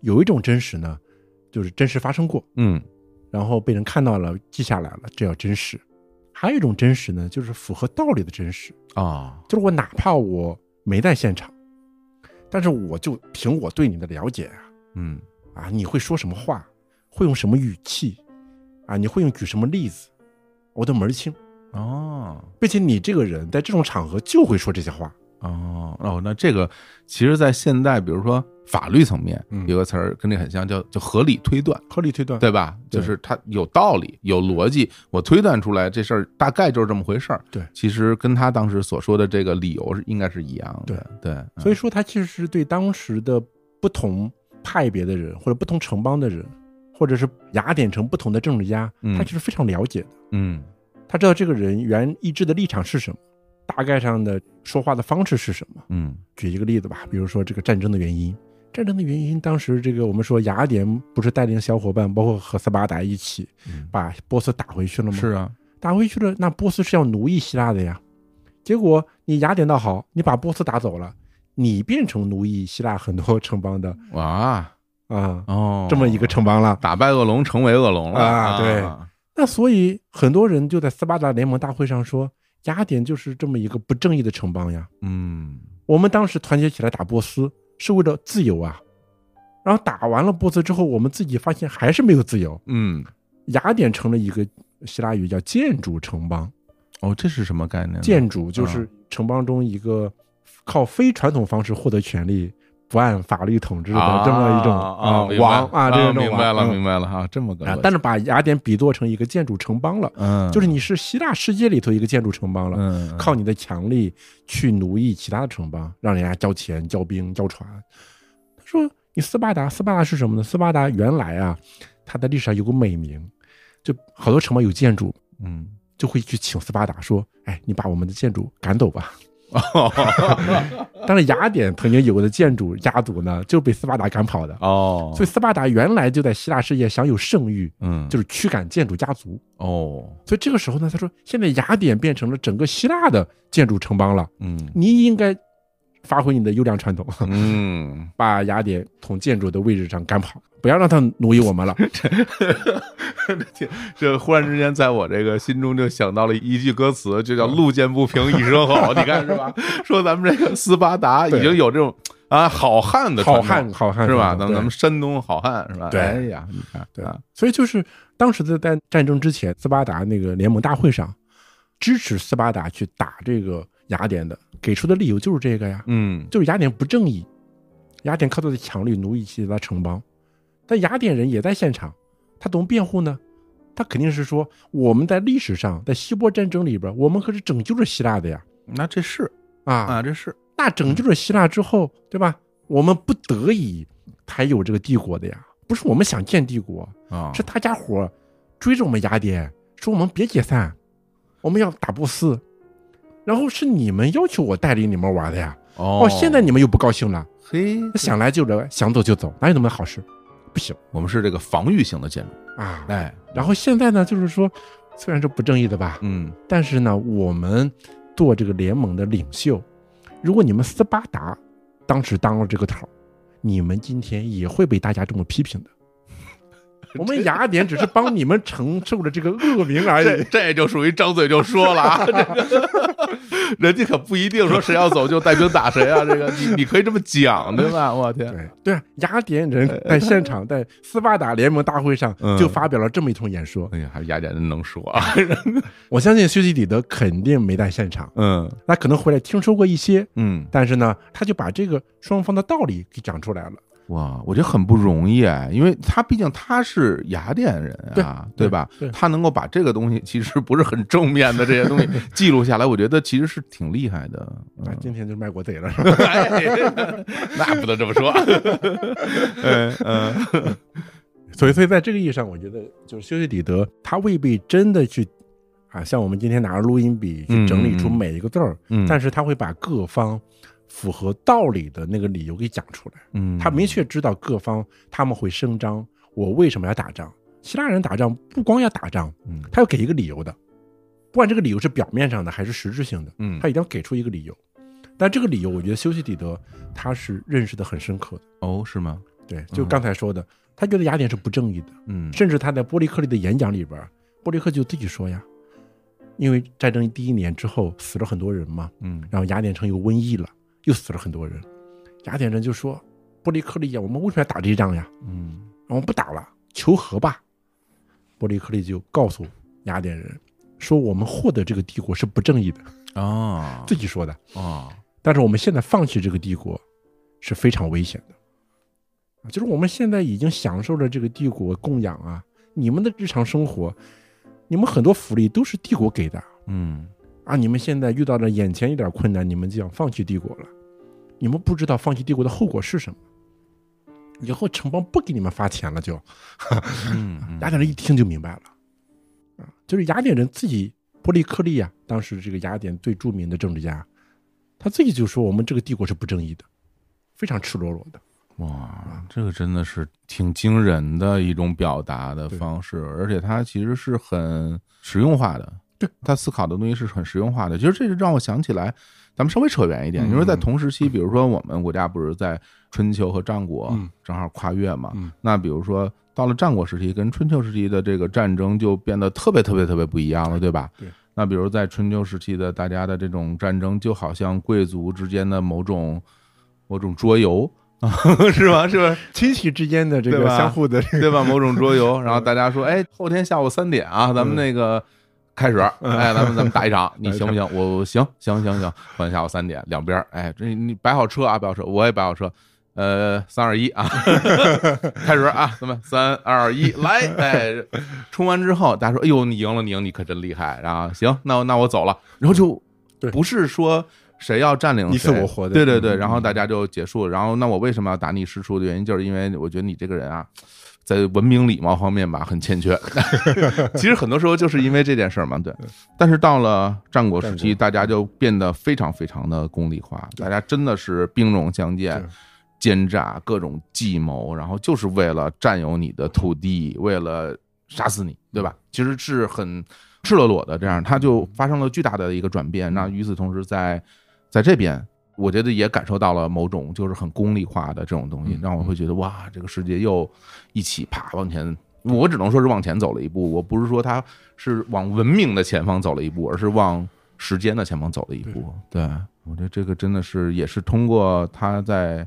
有一种真实呢，就是真实发生过，嗯。然后被人看到了，记下来了，这叫真实；还有一种真实呢，就是符合道理的真实，啊。就是我哪怕我没在现场，但是我就凭我对你的了解啊，嗯。啊，你会说什么话，会用什么语气，啊，你会用举什么例子，我都门儿清，哦。并且你这个人在这种场合就会说这些话，哦哦，那这个其实，在现代，比如说法律层面，嗯有个词儿跟这很像，叫叫合理推断。合理推断，对吧？就是它有道理、有逻辑，我推断出来这事儿大概就是这么回事儿。对其实跟他当时所说的这个理由是应该是一样的。对，对所以说他其实是对当时的不同派别的人，或者不同城邦的人，或者是雅典城不同的政治家，嗯他其实非常了解的。嗯他知道这个人原意志的立场是什么，大概上的说话的方式是什么。嗯举一个例子吧，比如说这个战争的原因，战争的原因，当时这个我们说雅典不是带领小伙伴，包括和斯巴达一起嗯，把波斯打回去了吗？是啊，打回去了，那波斯是要奴役希腊的呀。结果你雅典倒好，你把波斯打走了，你变成奴役希腊很多城邦的哇。啊，哦，这么一个城邦了。打败恶龙，成为恶龙了。啊对。那所以很多人就在斯巴达联盟大会上说，雅典就是这么一个不正义的城邦呀。嗯。我们当时团结起来打波斯是为了自由啊，然后打完了波斯之后，我们自己发现还是没有自由。嗯，雅典成了一个希腊语叫建筑城邦，哦，这是什么概念呢？建筑就是城邦中一个靠非传统方式获得权利、不按法律统治的啊这么一种啊王啊，这种明白了，明白了哈，这么个但是把雅典比作成一个建筑城邦了，嗯，就是你是希腊世界里头一个建筑城邦了，嗯靠你的强力去奴役其他的城邦，让人家交钱、交兵、交船。他说：“你斯巴达，斯巴达是什么呢？斯巴达原来啊，它在历史上有个美名，就好多城邦有建筑，嗯就会去请斯巴达说：‘哎，你把我们的建筑赶走吧。’” 但是雅典曾经有过的建筑家族呢，就被斯巴达赶跑的。哦，所以斯巴达原来就在希腊世界享有盛誉，嗯，就是驱赶建筑家族。哦，所以这个时候呢，他说现在雅典变成了整个希腊的建筑城邦了，嗯。你应该发挥你的优良传统，嗯，把雅典从建筑的位置上赶跑，不要让他奴役我们了。这这忽然之间在我这个心中就想到了一句歌词，就叫“路见不平一声吼”，你看是吧？说咱们这个斯巴达已经有这种啊好汉的好汉，好汉是吧？咱们咱们山东好汉是吧？对哎呀，你看对啊，所以就是当时在在战争之前，斯巴达那个联盟大会上，支持斯巴达去打这个雅典的，给出的理由就是这个呀，嗯就是雅典不正义，雅典靠他的强力奴役其他城邦，但雅典人也在现场，他怎么辩护呢？他肯定是说我们在历史上，在希波战争里边，我们可是拯救了希腊的呀，那这是啊，啊，这是那拯救了希腊之后，对吧？我们不得已才有这个帝国的呀，不是我们想建帝国，啊，是大家伙儿追着我们雅典，说我们别解散，我们要打波斯，然后是你们要求我带领你们玩的呀。哦哦，现在你们又不高兴了，嘿，想来就来，想走就走，哪有那么好事？不行我们是这个防御型的建筑，啊！哎，然后现在呢，就是说，虽然是不正义的吧，嗯但是呢，我们做这个联盟的领袖，如果你们斯巴达当时当了这个头，你们今天也会被大家这么批评的。我们雅典只是帮你们承受了这个恶名而已。这就属于张嘴就说了啊，这 个人家可不一定说谁要走就带兵打谁啊，这个你你可以这么讲对吧？我天，对对啊，雅典人在现场在斯巴达联盟大会上嗯就发表了这么一通演说。哎呀，还是雅典人能说啊，我相信修昔底德肯定没在现场，嗯他可能回来听说过一些，嗯，但是呢，他就把这个双方的道理给讲出来了。哇，我觉得很不容易哎，因为他毕竟他是雅典人啊，对吧？他能够把这个东西其实不是很正面的这些东西 记录下来，我觉得其实是挺厉害的。那今天就卖国贼了，是 吧？哎，那不能这么说。嗯嗯所以，所以在这个意义上，我觉得就是修昔底德他未必真的去啊，像我们今天拿着录音笔去整理出每一个字儿，嗯，但是他会把各方符合道理的那个理由给讲出来。嗯，他明确知道各方他们会声张，我为什么要打仗？希腊人打仗不光要打仗，嗯他要给一个理由的，不管这个理由是表面上的还是实质性的，嗯他一定要给出一个理由。但这个理由，我觉得修昔底德他是认识的很深刻的。哦是吗？对，就刚才说的，他觉得雅典是不正义的，嗯甚至他在波利克利的演讲里边，波利克就自己说呀，因为战争第一年之后死了很多人嘛，嗯然后雅典城有瘟疫了，又死了很多人，雅典人就说波利克利呀，我们为什么要打这一仗呀？嗯我们不打了，求和吧。波利克利就告诉雅典人说，我们获得这个帝国是不正义的，啊 自己说的。啊但是我们现在放弃这个帝国是非常危险的，啊，就是我们现在已经享受了这个帝国供养啊，你们的日常生活，你们很多福利都是帝国给的嗯啊，你们现在遇到了眼前一点困难，你们就想放弃帝国了，你们不知道放弃帝国的后果是什么，以后城邦不给你们发钱了就，雅典人一听就明白了，啊，就是雅典人自己，波利克利啊，当时这个雅典最著名的政治家，他自己就说我们这个帝国是不正义的，非常赤裸裸的。哇，这个真的是挺惊人的一种表达的方式，而且它其实是很实用化的。对，他思考的东西是很实用化的。其实这就让我想起来，咱们稍微扯远一点，嗯因为在同时期，比如说我们国家不是在春秋和战国嗯正好跨越嘛？嗯那比如说到了战国时期，跟春秋时期的这个战争就变得特别特别特别不一样了，对吧？对。那比如在春秋时期的大家的这种战争，就好像贵族之间的某种某种桌游。是吧？是吧？亲戚之间的这个相互的这个，对吧？某种桌游，然后大家说，哎，后天下午三点啊，咱们那个开始，哎，咱们咱们打一场，你行不行？我我行行行行，后天下午三点，两边，哎，这你摆好车啊，摆好车，我也摆好车，呃，三二一啊，开始啊，咱们三二一来，哎，冲完之后，大家说，哎呦，你赢了，你赢，你可真厉害，然后行，那那我走了，然后就对不是说。谁要占领你死谁我活的对对对，嗯然后大家就结束。然后，那我为什么要打你师出的原因，就是因为我觉得你这个人啊，在文明礼貌方面吧很欠缺。其实很多时候就是因为这件事儿嘛，对。但是到了战国时期，大家就变得非常非常的功利化，大家真的是兵戎相见。奸诈各种计谋，然后就是为了占有你的土地，为了杀死你，对吧？其实是很赤裸裸的，这样他就发生了巨大的一个转变。那与此同时，在在这边，我觉得也感受到了某种就是很功利化的这种东西，让我会觉得哇，这个世界又一起啪往前。我只能说是往前走了一步，我不是说他是往文明的前方走了一步，而是往时间的前方走了一步。对我觉得这个真的是也是通过他在。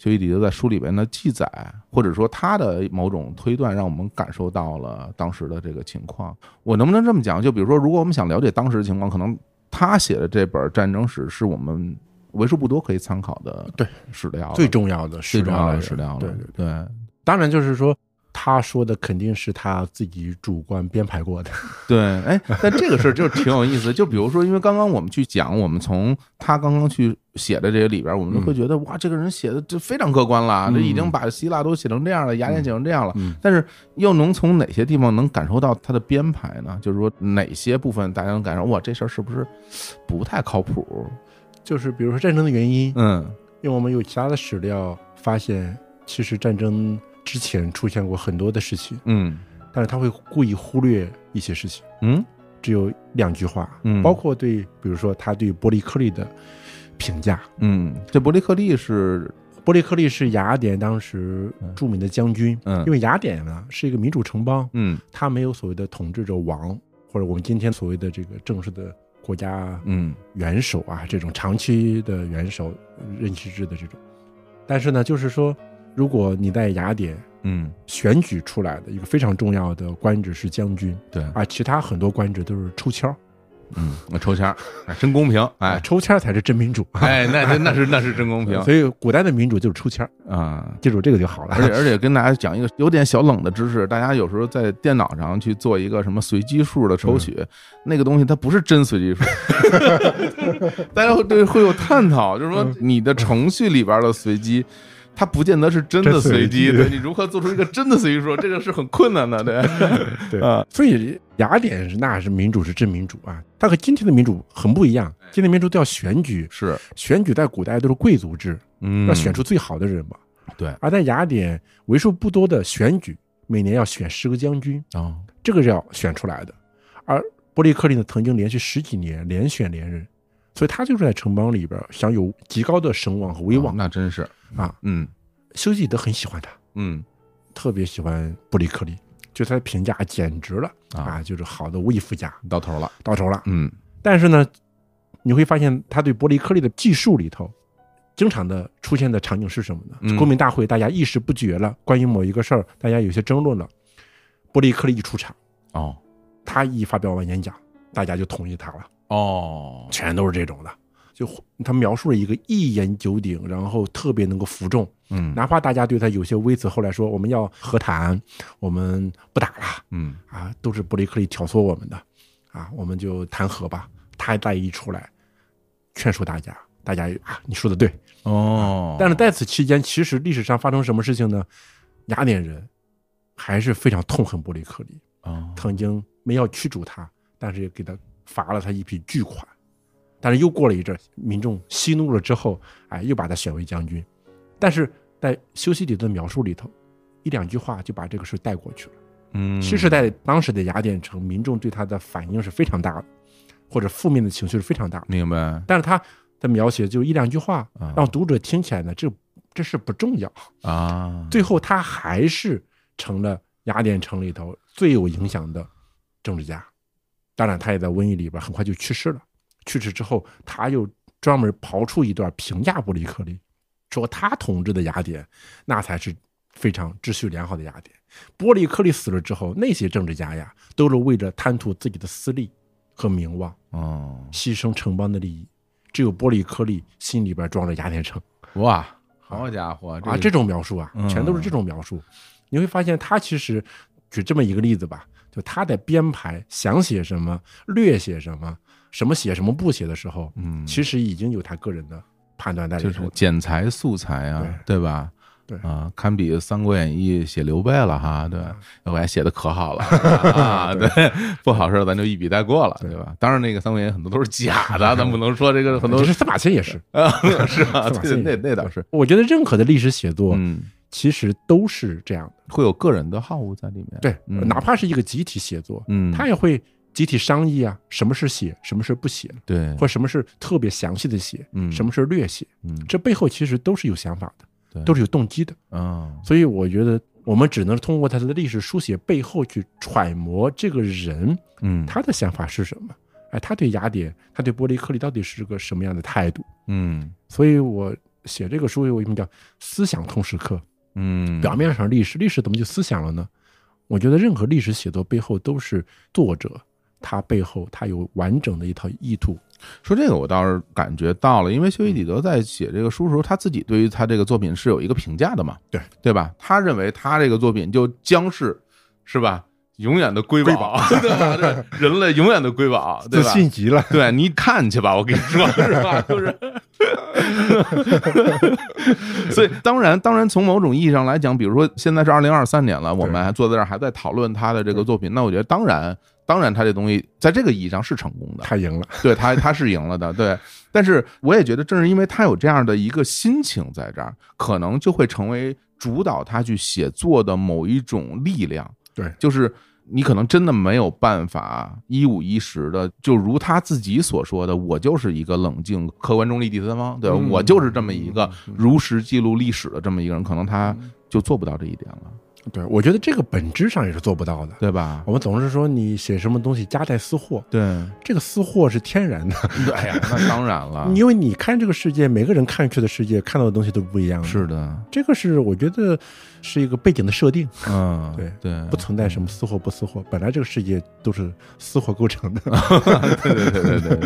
丘吉尔在书里边的记载，或者说他的某种推断，让我们感受到了当时的这个情况。我能不能这么讲？就比如说，如果我们想了解当时的情况，可能他写的这本战争史是我们为数不多可以参考的对史料，最重要的最重要的史料了。对对对，当然就是说。他说的肯定是他自己主观编排过的，对，哎，但这个事儿就挺有意思。就比如说，因为刚刚我们去讲，我们从他刚刚去写的这些里边，我们都会觉得，哇，这个人写的就非常客观了，这已经把希腊都写成这样了，雅典写成这样了。但是又能从哪些地方能感受到他的编排呢？就是说哪些部分大家能感受，哇，这事儿是不是不太靠谱？就是比如说战争的原因，嗯，因为我们有其他的史料发现，其实战争。之前出现过很多的事情，嗯，但是他会故意忽略一些事情，嗯，只有两句话，嗯，包括对，比如说他对伯利克利的评价，嗯，这伯利克利是伯利克利是雅典当时著名的将军，嗯，因为雅典呢是一个民主城邦，嗯，他没有所谓的统治者王或者我们今天所谓的这个正式的国家，嗯，元首啊这种长期的元首任期制的这种，但是呢，就是说。如果你在雅典，嗯，选举出来的一个非常重要的官职是将军，对，啊其他很多官职都是抽签儿，嗯，抽签儿，真公平，哎，抽签儿才是真民主，哎，那那那是那是真公平，所以古代的民主就是抽签儿啊，记住这个就好了。而且而且跟大家讲一个有点小冷的知识，大家有时候在电脑上去做一个什么随机数的抽取，那个东西它不是真随机数，大家会对会有探讨，就是说你的程序里边的随机。它不见得是真的随机，对你如何做出一个真的随机数，这个是很困难的，对 对啊。所以雅典是那是民主是真民主啊，它和今天的民主很不一样。今天民主都要选举，是选举在古代都是贵族制，嗯，要选出最好的人嘛。对，而在雅典为数不多的选举，每年要选十个将军啊，这个是要选出来的。而伯利克利呢，曾经连续十几年连选连任。所以他就是在城邦里边享有极高的声望和威望，那真是。啊，嗯，修吉德很喜欢他，嗯，特别喜欢布里克利，就他的评价简直了。啊，就是好的无以复加，到头了，到头了，嗯。但是呢，你会发现他对伯利克利的记述里头，经常的出现的场景是什么呢？公民大会大家议事不决了，关于某一个事儿，大家有些争论了，伯利克利一出场，哦，他一发表完演讲，大家就同意他了。哦，全都是这种的，就他描述了一个一言九鼎，然后特别能够服众，嗯，哪怕大家对他有些微词，后来说我们要和谈，我们不打了，嗯，啊，都是布雷克利挑唆我们的，啊，我们就谈和吧。他再一出来，劝说大家，大家啊，你说的对，哦，但是在此期间，其实历史上发生什么事情呢？雅典人还是非常痛恨布雷克利，啊，曾经没要驱逐他，但是也给他。罚了他一笔巨款，但是又过了一阵，民众息怒了之后，哎，又把他选为将军。但是在修昔底德的描述里头，一两句话就把这个事带过去了。嗯，其实，在当时的雅典城，民众对他的反应是非常大的，或者负面的情绪是非常大的。明白。但是他的描写就一两句话，让读者听起来呢，这这事不重要啊。最后，他还是成了雅典城里头最有影响的政治家。当然，他也在瘟疫里边很快就去世了。去世之后，他又专门刨出一段评价伯利克利，说他统治的雅典那才是非常秩序良好的雅典。伯利克利死了之后，那些政治家呀，都是为了贪图自己的私利和名望，哦，牺牲城邦的利益。只有伯利克利心里边装着雅典城。哇，好家伙啊！这种描述啊，全都是这种描述。你会发现，他其实举这么一个例子吧。就他在编排想写什么、略写什么、什么写什么不写的时候，嗯，其实已经有他个人的判断在里头，就是剪裁素材啊，对。吧？对。啊，堪比《三国演义》写刘备了哈，对，我还写的可好了 啊，对，不好事咱就一笔带过了，对。吧？当然，那个《三国演义》很多都是假的，咱不能说这个很多是司马迁也是。啊，是啊，那那倒是。我觉得任何的历史写作，嗯，其实都是这样的，会有个人的好恶在里面。对，哪怕是一个集体写作，嗯，他也会集体商议啊，什么是写，什么是不写，对，或什么是特别详细的写，嗯，什么是略写，嗯，这背后其实都是有想法的。对都是有动机的啊，所以我觉得我们只能通过他的历史书写背后去揣摩这个人，嗯，他的想法是什么？哎，他对雅典，他对波利克利到底是个什么样的态度？嗯，所以我写这个书为什么叫思想通识课？嗯，表面上历史，历史怎么就思想了呢？我觉得任何历史写作背后都是作者。他背后他有完整的一套意图。说这个我倒是感觉到了，因为修昔底德在写这个书的时候，他自己对于他这个作品是有一个评价的嘛？对对吧？他认为他这个作品就将是是吧，永远的瑰宝，对吧？人类永远的瑰宝，对吧？自信极了。对你看去吧，我跟你说是吧？就是。所以，当然，当然，从某种意义上来讲，比如说现在是二零二三年了，我们还坐在这儿还在讨论他的这个作品，那我觉得当然。当然，他这东西在这个意义上是成功的，他赢了，对他他是赢了的，对。但是我也觉得，正是因为他有这样的一个心情在这儿，可能就会成为主导他去写作的某一种力量。对，就是你可能真的没有办法一五一十的，就如他自己所说的，我就是一个冷静、客观中立第三方，对我就是这么一个如实记录历史的这么一个人，可能他就做不到这一点了。对，我觉得这个本质上也是做不到的，对吧？我们总是说你写什么东西夹带私货，对，这个私货是天然的。哎呀，那当然了，因为你看这个世界，每个人看去的世界，看到的东西都不一样。是的，这个是我觉得是一个背景的设定。嗯，对对，不存在什么私货不私货，本来这个世界都是私货构成的。对对对对对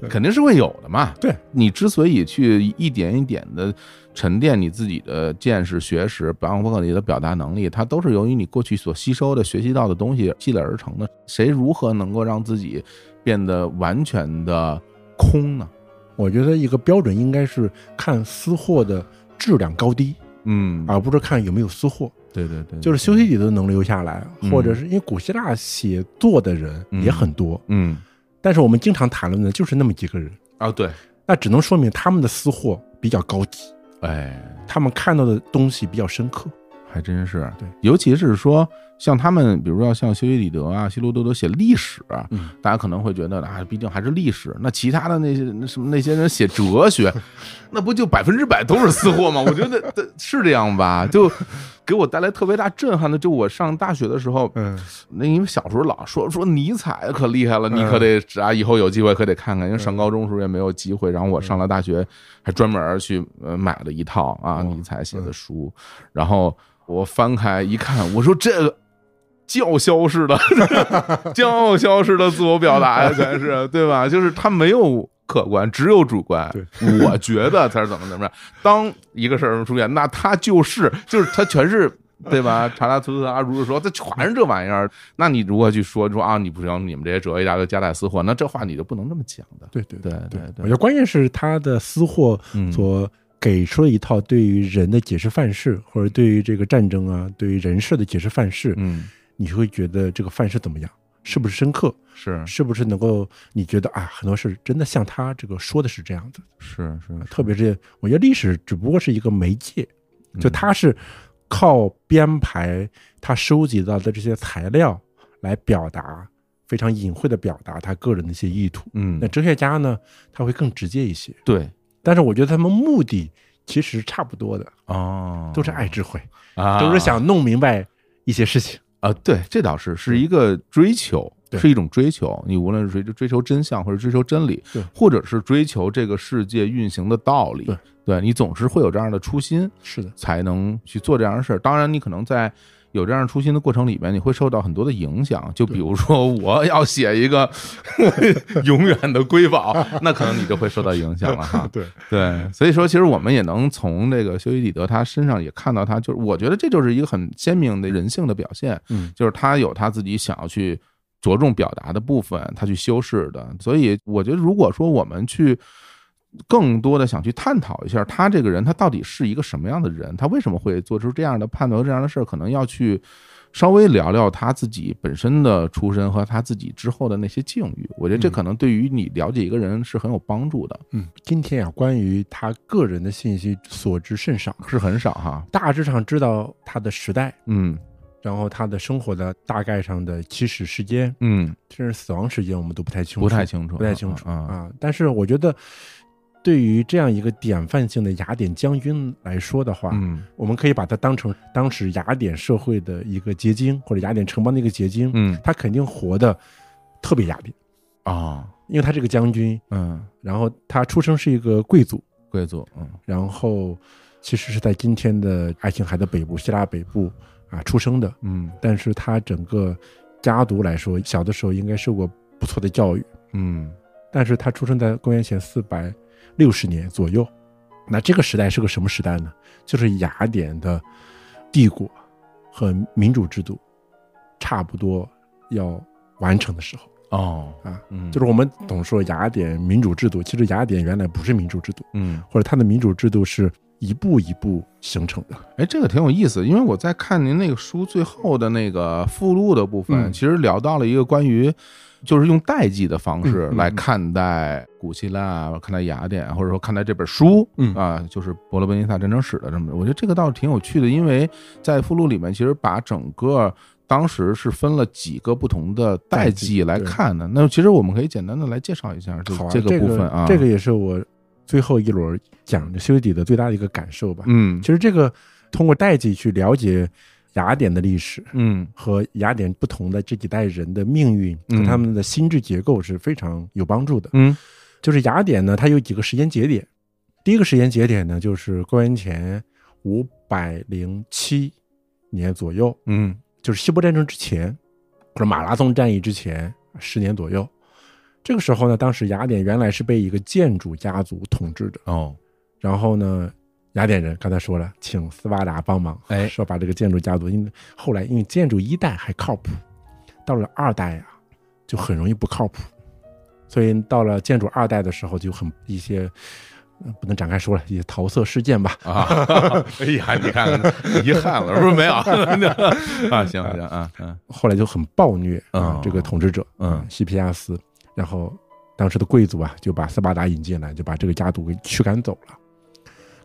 对，肯定是会有的嘛。对你之所以去一点一点的。沉淀你自己的见识、学识，包括你的表达能力，它都是由于你过去所吸收的、学习到的东西积累而成的。谁如何能够让自己变得完全的空呢？我觉得一个标准应该是看私货的质量高低，嗯，而不是看有没有私货。对对对，就是修昔底德能留下来，或者是因为古希腊写作的人也很多，嗯，但是我们经常谈论的就是那么几个人。啊，对，那只能说明他们的私货比较高级。哎，他们看到的东西比较深刻，还真是。对，尤其是说像他们，比如说像修昔底德啊、希罗多德写历史，嗯，大家可能会觉得啊，毕竟还是历史。那其他的那些那什么那些人写哲学，那不就百分之百都是私货吗？我觉得是这样吧，就。给我带来特别大震撼的，就我上大学的时候，嗯，那因为小时候老说说尼采可厉害了，你可得啊，以后有机会可得看看。因为上高中时候也没有机会，然后我上了大学，还专门去呃买了一套啊尼采写的书，然后我翻开一看，我说这个叫嚣式的 叫嚣式的自我表达 呀，全是对吧？就是他没有。客观只有主观，我觉得他是怎么怎么样。当一个事儿出现，那他就是就是他全是对吧？查拉图斯阿如说，他全是这玩意儿。那你如果去说说啊？你不行，你们这些哲学家都夹带私货，那这话你就不能这么讲的。对对对对对，我觉得关键是他的私货所给出了一套对于人的解释范式，或者对于这个战争啊，对于人事的解释范式。嗯，你会觉得这个范式怎么样？是不是深刻？是是不是能够？你觉得啊，很多事真的像他这个说的是这样子？是是，特别是我觉得历史只不过是一个媒介，就他是靠编排他收集到的这些材料来表达，非常隐晦的表达他个人的一些意图。嗯，那哲学家呢，他会更直接一些。对，但是我觉得他们目的其实差不多的哦，都是爱智慧啊，都是想弄明白一些事情。啊，对，这倒是是一个追求，是一种追求。你无论是追追求真相，或者追求真理，或者是追求这个世界运行的道理，对你总是会有这样的初心，是的，才能去做这样的事儿。当然，你可能在。有这样初心的过程里面，你会受到很多的影响。就比如说，我要写一个 永远的瑰宝，那可能你就会受到影响了哈。对对，所以说，其实我们也能从这个修昔底德他身上也看到，他就是我觉得这就是一个很鲜明的人性的表现。嗯，就是他有他自己想要去着重表达的部分，他去修饰的。所以我觉得，如果说我们去更多的想去探讨一下他这个人，他到底是一个什么样的人，他为什么会做出这样的判断、这样的事儿，可能要去稍微聊聊他自己本身的出身和他自己之后的那些境遇。我觉得这可能对于你了解一个人是很有帮助的。嗯，今天啊，关于他个人的信息所知甚少，是很少哈，大致上知道他的时代，嗯。然后他的生活的大概上的起始时间，嗯，甚至死亡时间，我们都不太清楚，不太清楚，不太清楚啊。但是我觉得，对于这样一个典范性的雅典将军来说的话，嗯，我们可以把他当成当时雅典社会的一个结晶，或者雅典城邦的一个结晶。嗯，他肯定活的特别雅典。啊，因为他这个将军，嗯，然后他出生是一个贵族，贵族，嗯，然后其实是在今天的爱琴海的北部，希腊北部。啊，出生的，嗯，但是他整个家族来说，小的时候应该受过不错的教育，嗯，但是他出生在公元前四百六十年左右，那这个时代是个什么时代呢？就是雅典的帝国和民主制度差不多要完成的时候。哦，啊，嗯，就是我们总说雅典民主制度，其实雅典原来不是民主制度，嗯，或者它的民主制度是。一步一步形成的，哎，这个挺有意思，因为我在看您那个书最后的那个附录的部分，其实聊到了一个关于，就是用代际的方式来看待古希腊、看待雅典，或者说看待这本书，嗯。啊，就是《伯罗奔尼撒战争史》的这么，我觉得这个倒是挺有趣的，因为在附录里面，其实把整个当时是分了几个不同的代际来看的。那其实我们可以简单的来介绍一下这这个部分啊，这个也是我。最后一轮讲的修底的最大的一个感受吧。嗯，其实这个通过代际去了解雅典的历史，嗯，和雅典不同的这几代人的命运和他们的心智结构是非常有帮助的。嗯，就是雅典呢，它有几个时间节点。第一个时间节点呢，就是公元前五百零七年左右，嗯，就是希波战争之前，或者马拉松战役之前十年左右。这个时候呢，当时雅典原来是被一个建筑家族统治的。哦，然后呢，雅典人刚才说了，请斯巴达帮忙，哎，说把这个建筑家族，因为后来因为建筑一代还靠谱，到了二代啊，就很容易不靠谱，所以到了建筑二代的时候，就很一些不能展开说了，一些桃色事件吧啊，哎呀，你看遗憾了，是不是没有？啊？行行啊，嗯，后来就很暴虐啊，这个统治者，嗯，西皮亚斯。然后，当时的贵族啊，就把斯巴达引进来，就把这个家族给驱赶走了。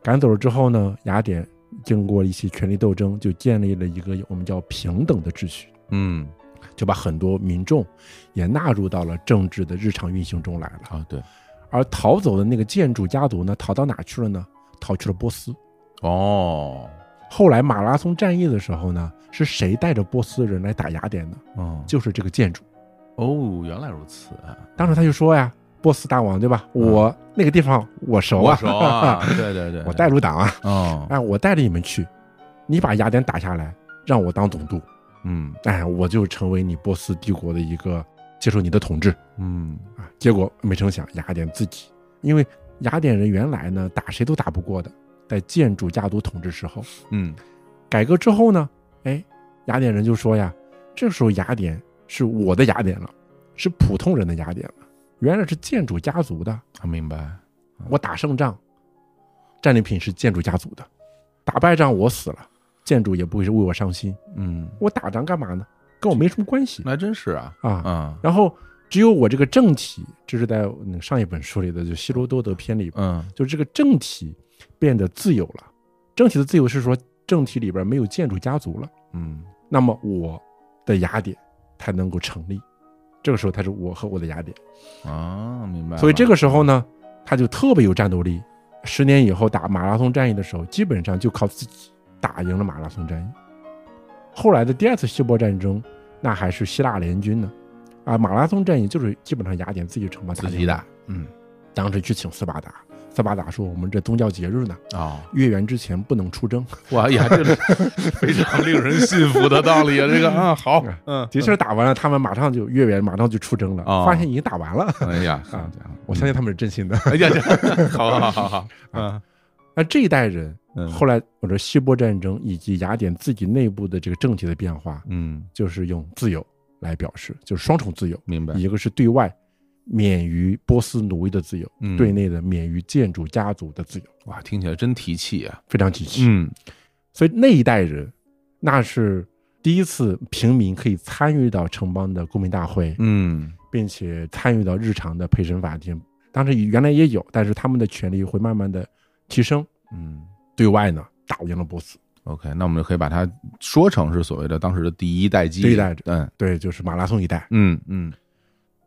赶走了之后呢，雅典经过一些权力斗争，就建立了一个我们叫平等的秩序。嗯，就把很多民众也纳入到了政治的日常运行中来了。啊，对。而逃走的那个建筑家族呢，逃到哪去了呢？逃去了波斯。哦。后来马拉松战役的时候呢，是谁带着波斯人来打雅典呢？哦，就是这个建筑。哦，原来如此。当时他就说呀：“波斯大王，对吧？我那个地方我熟啊，熟啊，对 对对，我带路党啊。哦，哎，我带着你们去，你把雅典打下来，让我当总督。嗯，哎，我就成为你波斯帝国的一个接受你的统治。嗯啊，结果没成想，雅典自己，因为雅典人原来呢打谁都打不过的，在建筑家族统治时候，嗯，改革之后呢，哎，雅典人就说呀，这时候雅典。是我的雅典了，是普通人的雅典了。原来是建筑家族的，明白。我打胜仗，战利品是建筑家族的；打败仗，我死了，建筑也不会是为我伤心。嗯，我打仗干嘛呢？跟我没什么关系。那真是啊啊啊！然后只有我这个政体，这是在上一本书里的，就《希罗多德篇》里，嗯，就这个政体变得自由了。政体的自由是说，政体里边没有建筑家族了。嗯，那么我的雅典。才能够成立，这个时候他是我和我的雅典啊，明白。所以这个时候呢，他就特别有战斗力。十年以后打马拉松战役的时候，基本上就靠自己打赢了马拉松战役。后来的第二次希波战争，那还是希腊联军呢，啊，马拉松战役就是基本上雅典自己承包自己打，嗯，当时去请斯巴达。斯巴达说：“我们这宗教节日呢，啊，月圆之前不能出征。哇呀，这是非常令人信服的道理啊！这个啊，好，嗯，的确打完了，他们马上就月圆，马上就出征了。发现已经打完了。哎呀，啊，我相信他们是真心的。哎呀，好好好好，嗯，那这一代人，后来我说希波战争以及雅典自己内部的这个政体的变化，嗯，就是用自由来表示，就是双重自由。明白，一个是对外免于波斯奴役的自由，嗯对内的免于建筑家族的自由，哇，听起来真提气啊！非常提气。嗯所以那一代人，那是第一次平民可以参与到城邦的公民大会，嗯并且参与到日常的陪审法庭。当时原来也有，但是他们的权利会慢慢的提升。嗯对外呢，打赢了波斯。，OK，那我们就可以把它说成是所谓的当时的第一代机，第一代嗯对，就是马拉松一代。嗯嗯，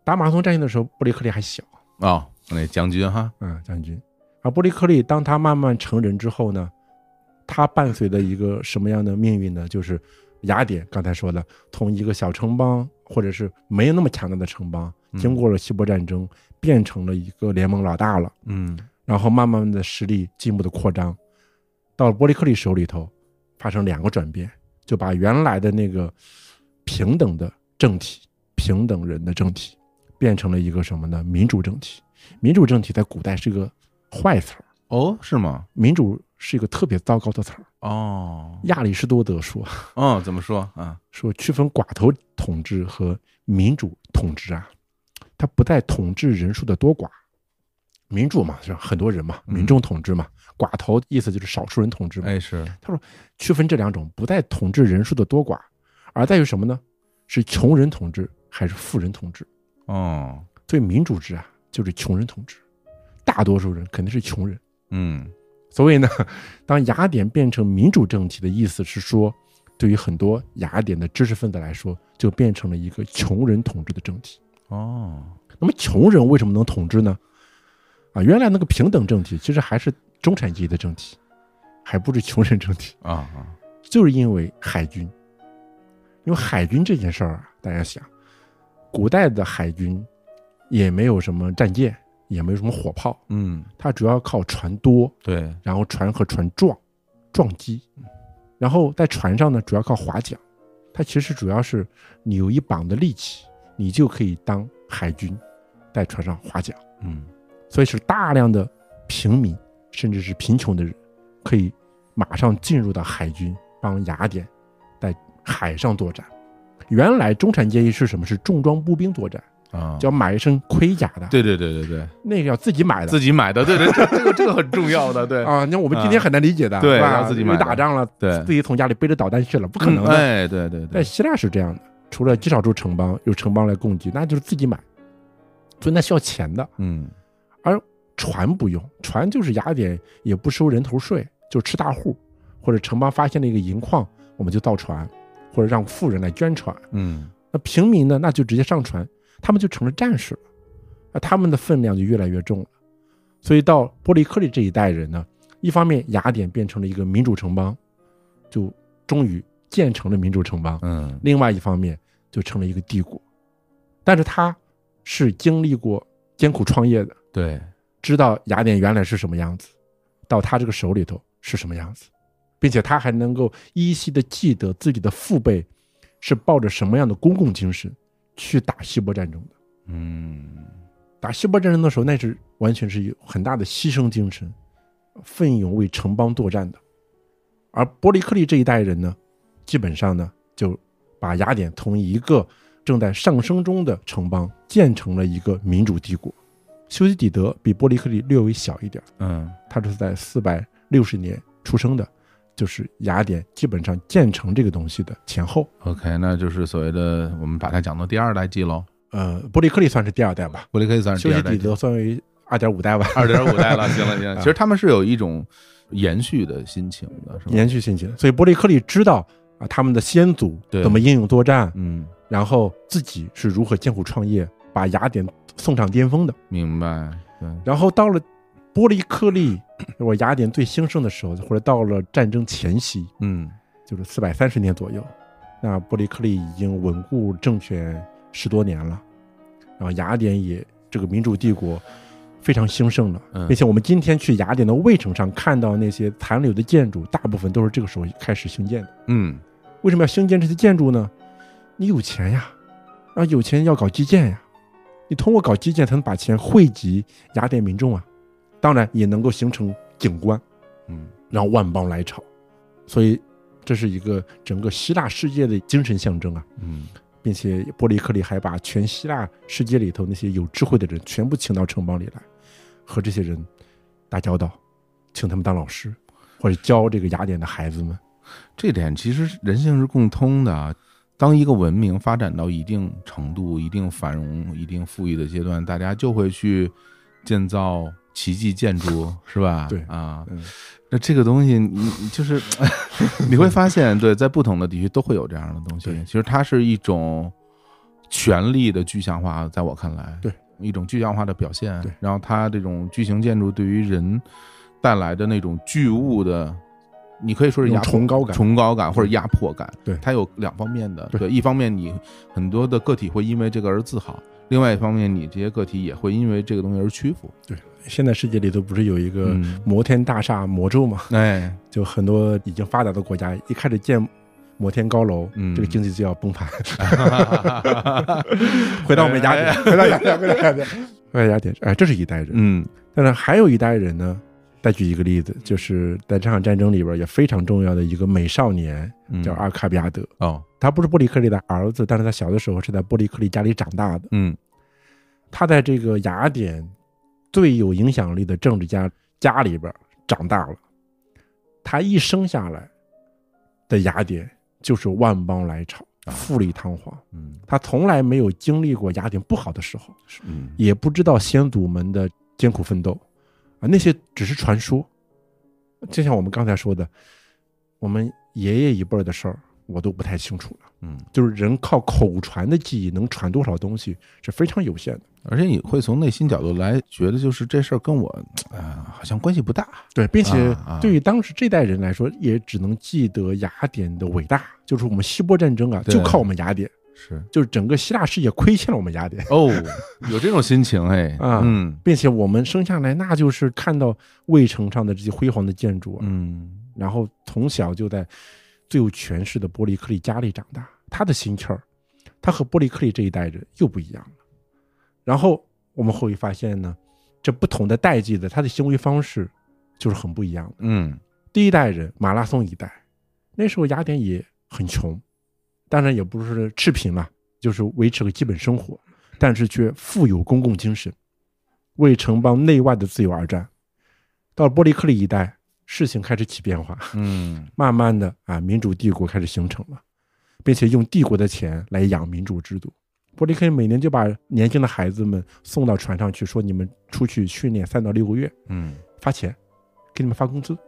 打马拉松战役的时候，布雷克利还小，哦，那将军哈，嗯，将军。而布雷克利当他慢慢成人之后呢，他伴随的一个什么样的命运呢？就是雅典刚才说的，从一个小城邦或者是没有那么强大的城邦，嗯经过了希波战争，变成了一个联盟老大了。嗯然后慢慢的实力进一步的扩张，到了伯利克利手里头，发生两个转变，就把原来的那个平等的政体、平等人的政体，变成了一个什么呢？民主政体。民主政体在古代是个坏词儿，哦，是吗？民主是一个特别糟糕的词儿。哦亚里士多德说哦，怎么说啊？说区分寡头统治和民主统治啊，它不在统治人数的多寡。民主嘛，是很多人嘛，嗯民众统治嘛。寡头意思就是少数人统治嘛。哎，是，他说区分这两种，不在统治人数的多寡，而在于什么呢？是穷人统治还是富人统治？哦，所以民主制啊，就是穷人统治，大多数人肯定是穷人。嗯所以呢，当雅典变成民主政体的意思是说，对于很多雅典的知识分子来说，就变成了一个穷人统治的政体。哦，那么穷人为什么能统治呢？啊，原来那个平等政体其实还是中产阶级的政体，还不是穷人政体。啊啊，就是因为海军，因为海军这件事儿啊，大家想，古代的海军也没有什么战舰，也没有什么火炮，嗯，它主要靠船多，对，然后船和船撞撞击，然后在船上呢主要靠划桨，它其实主要是你有一膀的力气，你就可以当海军，在船上划桨。嗯所以是大量的平民，甚至是贫穷的人，可以马上进入到海军，帮雅典在海上作战。原来中产阶级是什么？是重装步兵作战，啊，就要买一身盔甲的，对对对对对，那个要自己买的。自己买的，对对，这 这个这个很重要的，对，啊。那我们今天很难理解的，对吧？要自己买打仗了，对。自己从家里背着导弹去了，不可能的。哎，对对对，在希腊是这样的，除了极少数城邦有城邦来供给，那就是自己买，所以那需要钱的。嗯。而船不用，船就是雅典也不收人头税，就吃大户，或者城邦发现了一个银矿，我们就造船，或者让富人来捐船。嗯那平民呢，那就直接上船，他们就成了战士了，那他们的分量就越来越重了。所以到波利克利这一代人呢，一方面雅典变成了一个民主城邦，就终于建成了民主城邦；嗯另外一方面就成了一个帝国。但是他是经历过艰苦创业的。对，知道雅典原来是什么样子，到他这个手里头是什么样子，并且他还能够依稀的记得自己的父辈是抱着什么样的公共精神去打希波战争的。嗯打希波战争的时候，那是完全是有很大的牺牲精神，奋勇为城邦作战的。而伯利克利这一代人呢，基本上呢就把雅典从一个正在上升中的城邦建成了一个民主帝国。修昔底德比伯利克利略微小一点，嗯他是在四百六十年出生的，就是雅典基本上建成这个东西的前后。，OK，那就是所谓的我们把它讲到第二代记喽，呃，伯利克利算是第二代吧，伯利克利算是第二代记，德算为二点五代吧。二点五代了，行了行了，其实他们是有一种延续的心情的，是吧？延续心情，所以伯利克利知道啊他们的先祖对怎么英勇作战，嗯，然后自己是如何艰苦创业，把雅典送上巅峰的。明白，对，然后到了波利克利，我雅典最兴盛的时候，或者到了战争前夕，嗯就是四百三十年左右，那波利克利已经稳固政权十多年了，然后雅典也这个民主帝国非常兴盛了，嗯并且我们今天去雅典的卫城上看到那些残留的建筑，大部分都是这个时候开始兴建的。嗯为什么要兴建这些建筑呢？你有钱呀，然后有钱要搞基建呀，你通过搞基建才能把钱汇集雅典民众啊，当然也能够形成景观，嗯让万邦来朝，所以这是一个整个希腊世界的精神象征啊。嗯并且波利克利还把全希腊世界里头那些有智慧的人全部请到城邦里来，和这些人打交道，请他们当老师，或者教这个雅典的孩子们。这点其实人性是共通的。当一个文明发展到一定程度、一定繁荣、一定富裕的阶段，大家就会去建造奇迹建筑，是吧？对啊，那这个东西，你就是 你会发现，对，在不同的地区都会有这样的东西。其实它是一种权力的具象化，在我看来，对一种具象化的表现。对，然后它这种巨型建筑对于人带来的那种巨物的。你可以说是压崇高感、崇高感或者压迫感，对它有两方面的。对，一方面你很多的个体会因为这个而自豪，另外一方面你这些个体也会因为这个东西而屈服。对，现在世界里头不是有一个摩天大厦魔咒吗？哎，就很多已经发达的国家一开始建摩天高楼，这个经济就要崩盘。回到我们雅典，回到雅典，回到雅典，回到雅典。哎，这是一代人。嗯，但是还有一代人呢。再举一个例子，就是在这场战争里边也非常重要的一个美少年，叫阿卡比亚德。哦，他不是波利克利的儿子，但是他小的时候是在波利克利家里长大的。嗯，他在这个雅典最有影响力的政治家家里边长大了。他一生下来的雅典就是万邦来朝，富丽堂皇。嗯，他从来没有经历过雅典不好的时候，嗯，也不知道先祖们的艰苦奋斗。啊，那些只是传说，就像我们刚才说的，我们爷爷一辈的事儿，我都不太清楚了。嗯，就是人靠口传的记忆能传多少东西是非常有限的。而且你会从内心角度来觉得，就是这事儿跟我，呃，好像关系不大。对，并且对于当时这代人来说，也只能记得雅典的伟大，就是我们希波战争啊，就靠我们雅典。是，就是整个希腊世界亏欠了我们雅典哦，有这种心情哎 啊，嗯，并且我们生下来那就是看到卫城上的这些辉煌的建筑，嗯，然后从小就在最有权势的波利克利家里长大，他的心气儿，他和波利克利这一代人又不一样了。然后我们会发现呢，这不同的代际的他的行为方式就是很不一样的。嗯，第一代人马拉松一代，那时候雅典也很穷。当然也不是赤贫了，就是维持个基本生活，但是却富有公共精神，为城邦内外的自由而战。到了波利克利一代，事情开始起变化，嗯，慢慢的啊，民主帝国开始形成了，并且用帝国的钱来养民主制度。波利克每年就把年轻的孩子们送到船上去，说你们出去训练三到六个月，嗯，发钱，给你们发工资。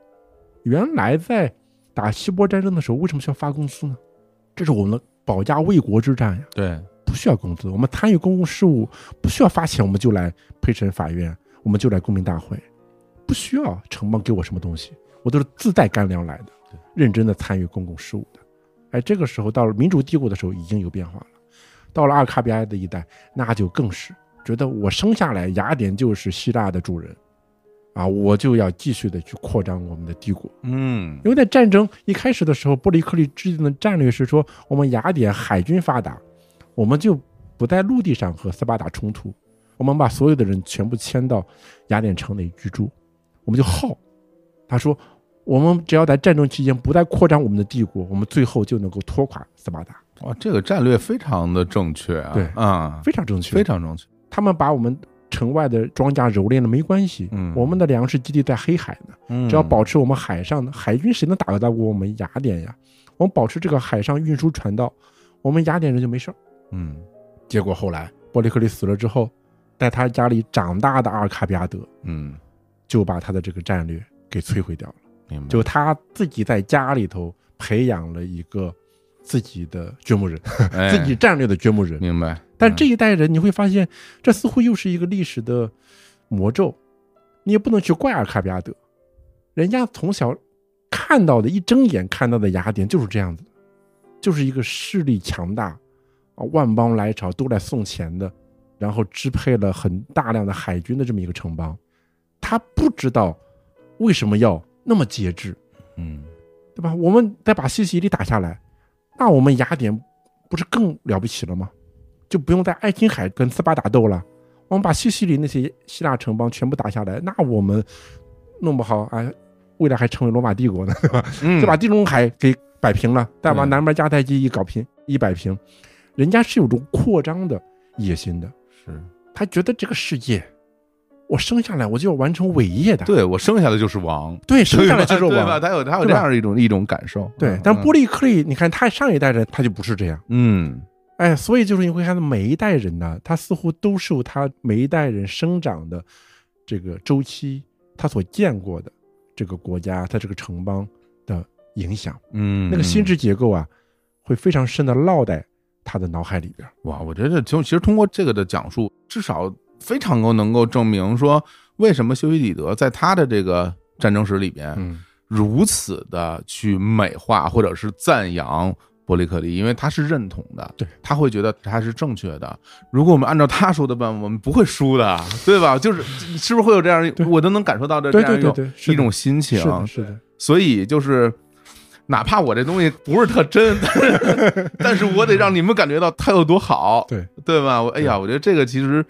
原来在打希波战争的时候，为什么需要发工资呢？这是我们的保家卫国之战呀！对，不需要工资，我们参与公共事务不需要发钱，我们就来陪审法院，我们就来公民大会，不需要城邦给我什么东西，我都是自带干粮来的，认真的参与公共事务的。哎，这个时候到了民主帝国的时候已经有变化了，到了阿尔卡比亚的一代，那就更是觉得我生下来雅典就是希腊的主人。啊，我就要继续的去扩张我们的帝国，嗯，因为在战争一开始的时候，波利克利制定的战略是说，我们雅典海军发达，我们就不在陆地上和斯巴达冲突，我们把所有的人全部迁到雅典城内居住，我们就耗。他说，我们只要在战争期间不再扩张我们的帝国，我们最后就能够拖垮斯巴达。哇，这个战略非常的正确啊，对啊，非常正确，非常正确。他们把我们。城外的庄稼蹂躏了没关系，嗯，我们的粮食基地在黑海呢，只要保持我们海上的海军，谁能打得过我们雅典呀？我们保持这个海上运输船道，我们雅典人就没事儿。嗯，结果后来波利克利死了之后，在他家里长大的阿尔卡比亚德，嗯，就把他的这个战略给摧毁掉了。明白？就他自己在家里头培养了一个自己的掘墓人，自己战略的掘墓人。明白？但这一代人，你会发现，这似乎又是一个历史的魔咒。你也不能去怪阿尔卡比亚德，人家从小看到的，一睁眼看到的雅典就是这样子，就是一个势力强大啊，万邦来朝都来送钱的，然后支配了很大量的海军的这么一个城邦。他不知道为什么要那么节制，嗯，对吧？我们再把西西里打下来，那我们雅典不是更了不起了吗？就不用在爱琴海跟斯巴达斗了，我们把西西里那些希腊城邦全部打下来，那我们弄不好啊，未来还成为罗马帝国呢，对吧？就把地中海给摆平了，再把南边迦太基一搞平一摆平，人家是有种扩张的野心的，是。他觉得这个世界，我生下来我就要完成伟业的，对我生下来就是王，对，生下来就是对吧？王，他有他有这样的一种一种感受，对嗯。但波利克利，你看他上一代人他就不是这样，嗯。哎，所以就是你会看到每一代人呢，他似乎都受他每一代人生长的这个周期，他所见过的这个国家，他这个城邦的影响，嗯，那个心智结构啊，会非常深的烙在他的脑海里边。哇，我觉得就其实通过这个的讲述，至少非常够能够证明说，为什么修昔底德在他的这个战争史里边嗯，如此的去美化或者是赞扬伯利克利，因为他是认同的，对，他会觉得他是正确的。如果我们按照他说的办，我们不会输的，对吧？就是是不是会有这样，我都能感受到的这样一种一种心情，是的，是的，所以就是，哪怕我这东西不是特真，但 是但是我得让你们感觉到它有多好，对。对吧？我哎呀，我觉得这个其实，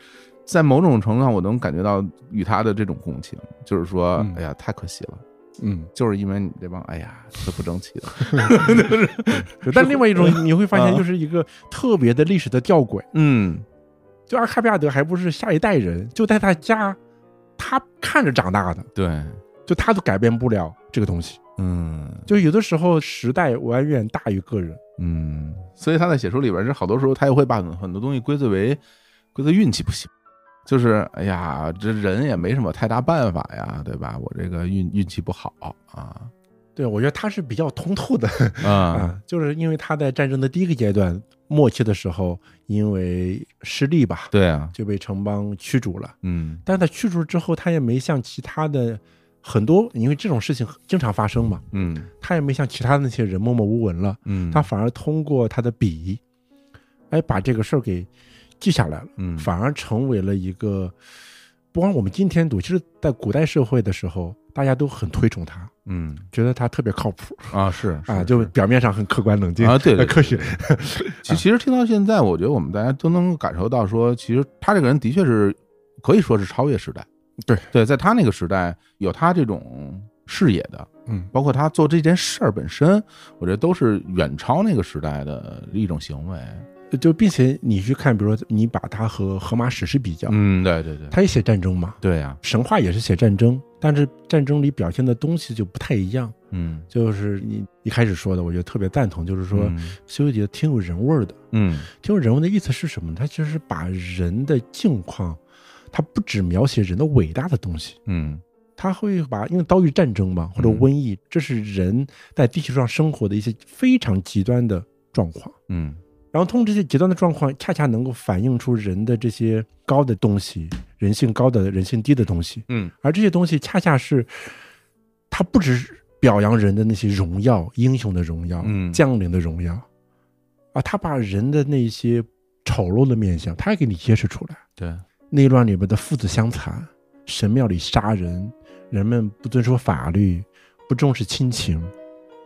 在某种程度上，我能感觉到与他的这种共情，就是说，嗯哎呀，太可惜了，嗯。就是因为你这帮哎呀特不争气的，对但另外一种你会发现，啊就是一个特别的历史的吊诡。嗯就阿卡比亚德还不是下一代人，就在他家，他看着长大的，对，就他都改变不了这个东西。嗯就有的时候时代远远大于个人。嗯，所以他在写书里边，是好多时候他也会把很很多东西归罪为归罪运气不行。就是哎呀，这人也没什么太大办法呀，对吧？我这个运运气不好啊，对，我觉得他是比较通透的。啊，啊，就是因为他在战争的第一个阶段末期的时候，因为失利吧，对啊，就被城邦驱逐了。嗯。但是他驱逐之后，他也没像其他的很多，因为这种事情经常发生嘛，嗯。他也没像其他的那些人默默无闻了，嗯，他反而通过他的笔，哎，把这个事儿给记下来了，嗯。反而成为了一个，不光我们今天读，其实在古代社会的时候，大家都很推崇他，嗯。觉得他特别靠谱。啊是 啊，就表面上很客观冷静啊对科学，其其实听到现在，我觉得我们大家都能感受到说，其实他这个人的确是可以说是超越时代。对。对，在他那个时代有他这种视野的，嗯，包括他做这件事儿本身，我觉得都是远超那个时代的一种行为。就并且你去看，比如说你把它和荷马史诗比较，嗯，对对对，他也写战争嘛，对呀，神话也是写战争，但是战争里表现的东西就不太一样。嗯，就是你一开始说的，我觉得特别赞同，就是说嗯修昔底德挺有人味儿的。嗯挺有人味的意思是什么呢？他就是把人的境况，他不只描写人的伟大的东西，嗯他会把因为遭遇战争嘛，或者嗯瘟疫，这是人在地球上生活的一些非常极端的状况。嗯然后通过这些极端的状况，恰恰能够反映出人的这些高的东西，人性高的、人性低的东西。嗯而这些东西恰恰是，他不只是表扬人的那些荣耀、英雄的荣耀、嗯将领的荣耀，啊，他把人的那些丑陋的面相，他也给你揭示出来。对，内乱里边的父子相残，神庙里杀人，人们不遵守法律，不重视亲情，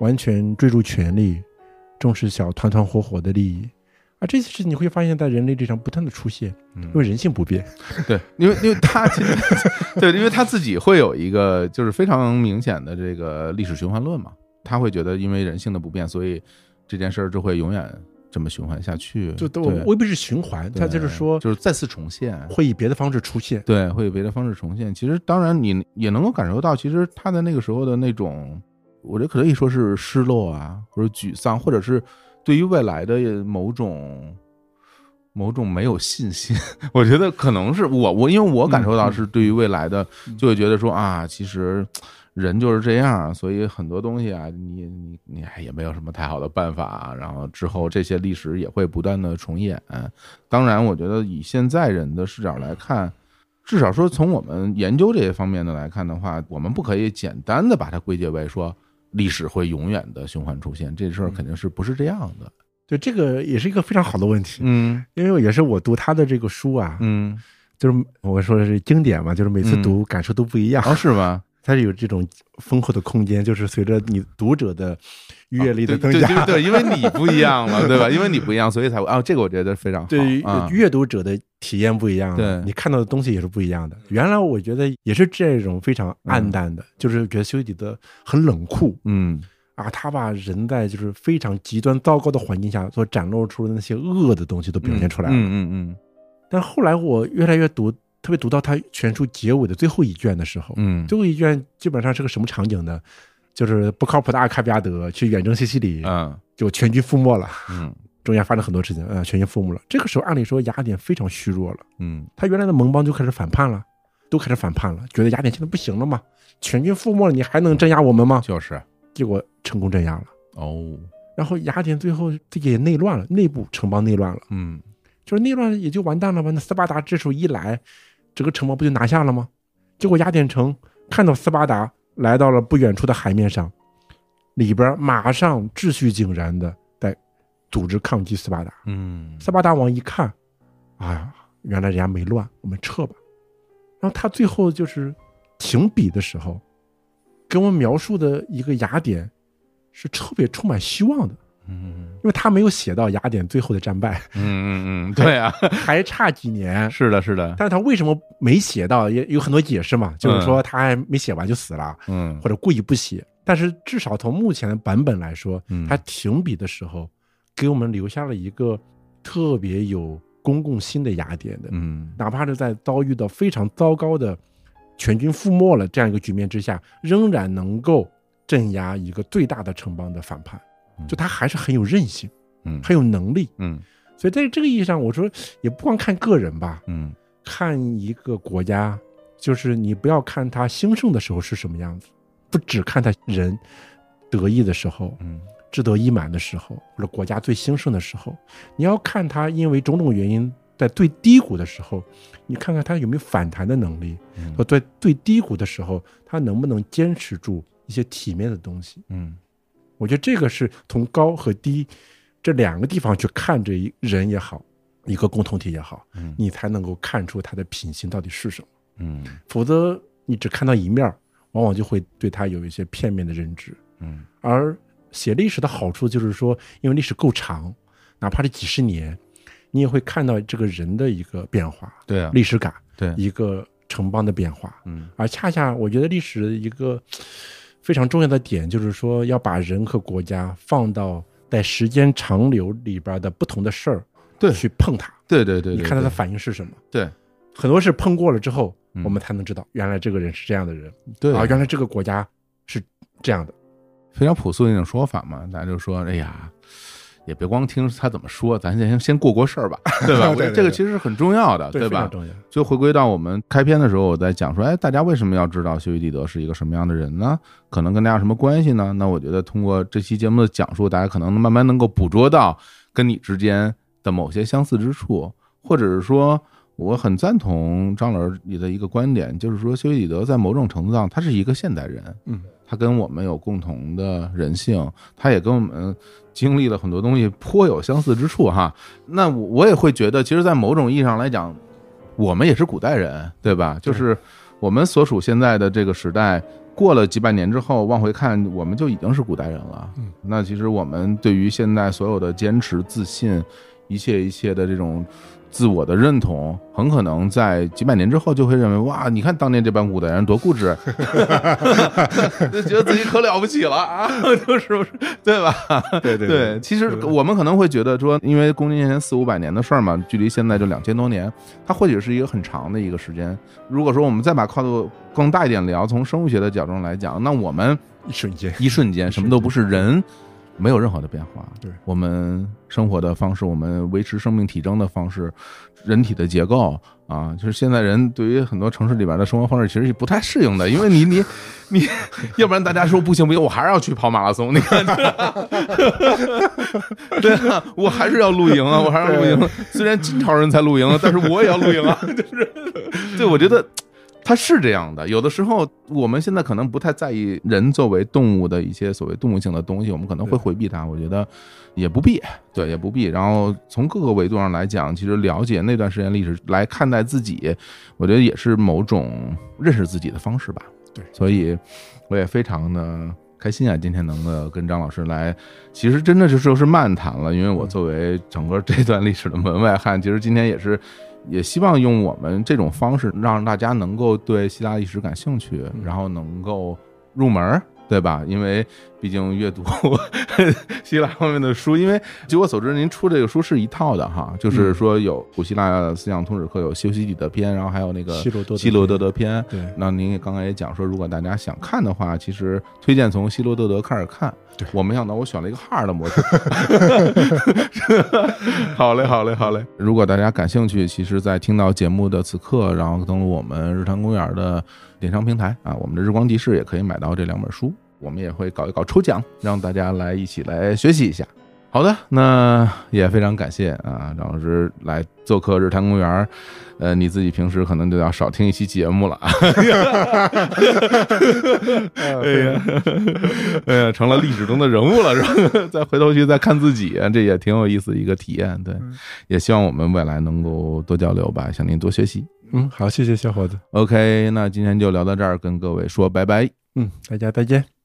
完全追逐权力，重视小团团伙伙的利益。啊，这些事情你会发现在人类历史上不断的出现，嗯因为人性不变。对，因为因为他其实对，因为他自己会有一个就是非常明显的这个历史循环论嘛，他会觉得因为人性的不变，所以这件事儿就会永远这么循环下去，就都对未必是循环，它就是说就是再次重现，会以别的方式出现。对，会以别的方式重现。其实当然你也能够感受到，其实他在那个时候的那种，我觉得可以说是失落啊，或者沮丧，或者是对于未来的某种。某种没有信心，我觉得可能是我我，因为我感受到是对于未来的，就会觉得说啊，其实人就是这样，所以很多东西啊，你你你哎也没有什么太好的办法，然后之后这些历史也会不断的重演。当然，我觉得以现在人的视角来看，至少说从我们研究这些方面的来看的话，我们不可以简单的把它归结为说历史会永远的循环出现，这事儿肯定是不是这样的。对，这个也是一个非常好的问题，嗯因为也是我读他的这个书啊，嗯，就是我说的是经典嘛，就是每次读感受都不一样。哦，是吗？它是有这种丰厚的空间，就是随着你读者的阅历的增加，对对对，因为你不一样了，对吧？因为你不一样，所以才会啊，这个我觉得非常好。对于阅读者的体验不一样，对你看到的东西也是不一样的。原来我觉得也是这种非常暗淡的，就是觉得修昔底德很冷酷嗯啊，他把人在就是非常极端糟糕的环境下所展露出的那些恶的东西都表现出来了。嗯嗯嗯。但后来我越来越读，特别读到他全书结尾的最后一卷的时候，嗯，最后一卷基本上是个什么场景呢？就是不靠谱的阿卡比亚德去远征西西里，嗯，就全军覆没了。嗯，中间发生很多事情，呃，全军覆没了。这个时候，按理说雅典非常虚弱了，嗯，他原来的盟邦就开始反叛了，都开始反叛了，觉得雅典现在不行了嘛，全军覆没了，你还能镇压我们吗？就是，结果成功镇压了。哦，然后雅典最后这也内乱了，内部城邦内乱了，嗯，就是内乱也就完蛋了吧？那斯巴达之手一来，整个城邦不就拿下了吗？结果雅典城看到斯巴达来到了不远处的海面上，里边马上秩序井然的在组织抗击斯巴达。嗯，斯巴达王一看，哎呀，原来人家没乱，我们撤吧。然后他最后就是停笔的时候，给我们描述的一个雅典是特别充满希望的。嗯。因为他没有写到雅典最后的战败，嗯嗯嗯，对啊，还差几年。是的，是的，但是他为什么没写到？也有很多解释嘛，就是说他还没写完就死了，嗯。或者故意不写。但是至少从目前的版本来说，嗯。他停笔的时候，给我们留下了一个特别有公共心的雅典的，嗯。哪怕是在遭遇到非常糟糕的全军覆没了这样一个局面之下，仍然能够镇压一个最大的城邦的反叛，就他还是很有韧性，嗯。很有能力。嗯。所以在这个意义上，我说也不光看个人吧，嗯。看一个国家，就是你不要看他兴盛的时候是什么样子，不只看他人得意的时候、嗯。志得意满的时候，或者国家最兴盛的时候，你要看他因为种种原因在最低谷的时候，你看看他有没有反弹的能力，嗯。和在最低谷的时候，他能不能坚持住一些体面的东西。嗯我觉得这个是从高和低这两个地方去看这一人也好，一个共同体也好，嗯你才能够看出他的品行到底是什么。嗯否则你只看到一面儿，往往就会对他有一些片面的认知。嗯而写历史的好处就是说，因为历史够长，哪怕是几十年，你也会看到这个人的一个变化、对啊，历史感、对，一个城邦的变化。嗯而恰恰我觉得历史的一个非常重要的点，就是说要把人和国家放到在时间长流里边的不同的事儿，对。去碰它，对对对，你看他的反应是什么。对。很多事碰过了之后，嗯。我们才能知道，原来这个人是这样的人，对。啊，原来这个国家是这样的。非常朴素的一种说法嘛，大家就说，哎呀，也别光听他怎么说，咱先先过过事儿吧，对吧？我觉得这个其实是很重要的，对吧。就回归到我们开篇的时候，我在讲说，哎，大家为什么要知道修与地德是一个什么样的人呢？可能跟大家有什么关系呢？那我觉得通过这期节目的讲述，大家可能慢慢能够捕捉到跟你之间的某些相似之处，或者是说。我很赞同张老师你的一个观点，就是说修伊底德在某种程度上，他是一个现代人，嗯，他跟我们有共同的人性，他也跟我们经历了很多东西颇有相似之处哈。那我我也会觉得，其实，在某种意义上来讲，我们也是古代人，对吧？就是我们所处现在的这个时代，过了几百年之后往回看，我们就已经是古代人了。嗯，那其实我们对于现在所有的坚持、自信，一切一切的这种。自我的认同，很可能在几百年之后就会认为，哇，你看当年这帮古代人多固执，就觉得自己可了不起了啊，就是不是对吧？对对对，其实我们可能会觉得说，因为公元前四五百年的事儿嘛，距离现在就两千多年，它或许是一个很长的一个时间。如果说我们再把跨度更大一点聊，从生物学的角度上来讲，那我们一瞬间，一瞬间什么都不是，人 没有任何的变化。对我们生活的方式，我们维持生命体征的方式，人体的结构啊，就是现在人对于很多城市里边的生活方式其实是不太适应的，因为你你你，要不然大家说不行不行，我还是要去跑马拉松，你看，对啊，我还是要露营啊，我还是要露营。虽然金朝人才露营，但是我也要露营啊，就是，对，我觉得。它是这样的，有的时候我们现在可能不太在意人作为动物的一些所谓动物性的东西，我们可能会回避它。我觉得也不必，对，也不必。然后从各个维度上来讲，其实了解那段时间历史来看待自己，我觉得也是某种认识自己的方式吧。对，所以我也非常的开心啊，今天能够跟张老师来，其实真的就就是漫谈了，因为我作为整个这段历史的门外汉，其实今天也是。也希望用我们这种方式，让大家能够对希腊历史感兴趣，然后能够入门，对吧？因为毕毕竟阅读 希腊方面的书，因为据我所知，您出这个书是一套的哈，就是说有古希腊思想通史课有修昔底德篇，然后还有那个希罗多希罗多德篇。对，那您也刚刚也讲说，如果大家想看的话，其实推荐从希罗多德开始看。对我没想到我选了一个 hard 的模式。好嘞，好嘞，好嘞。如果大家感兴趣，其实，在听到节目的此刻，然后登录我们日坛公园的电商平台啊，我们的日光集市也可以买到这两本书。我们也会搞一搞抽奖，让大家来一起来学习一下。好的，那也非常感谢啊，张老师来做客日坛公园。呃，你自己平时可能就要少听一期节目了。哎呀，哎呀，成了历史中的人物了，是吧？再回头去再看自己，这也挺有意思一个体验。对，也希望我们未来能够多交流吧，向您多学习。嗯，好，谢谢小伙子。OK，那今天就聊到这儿，跟各位说拜拜。嗯，大家再见。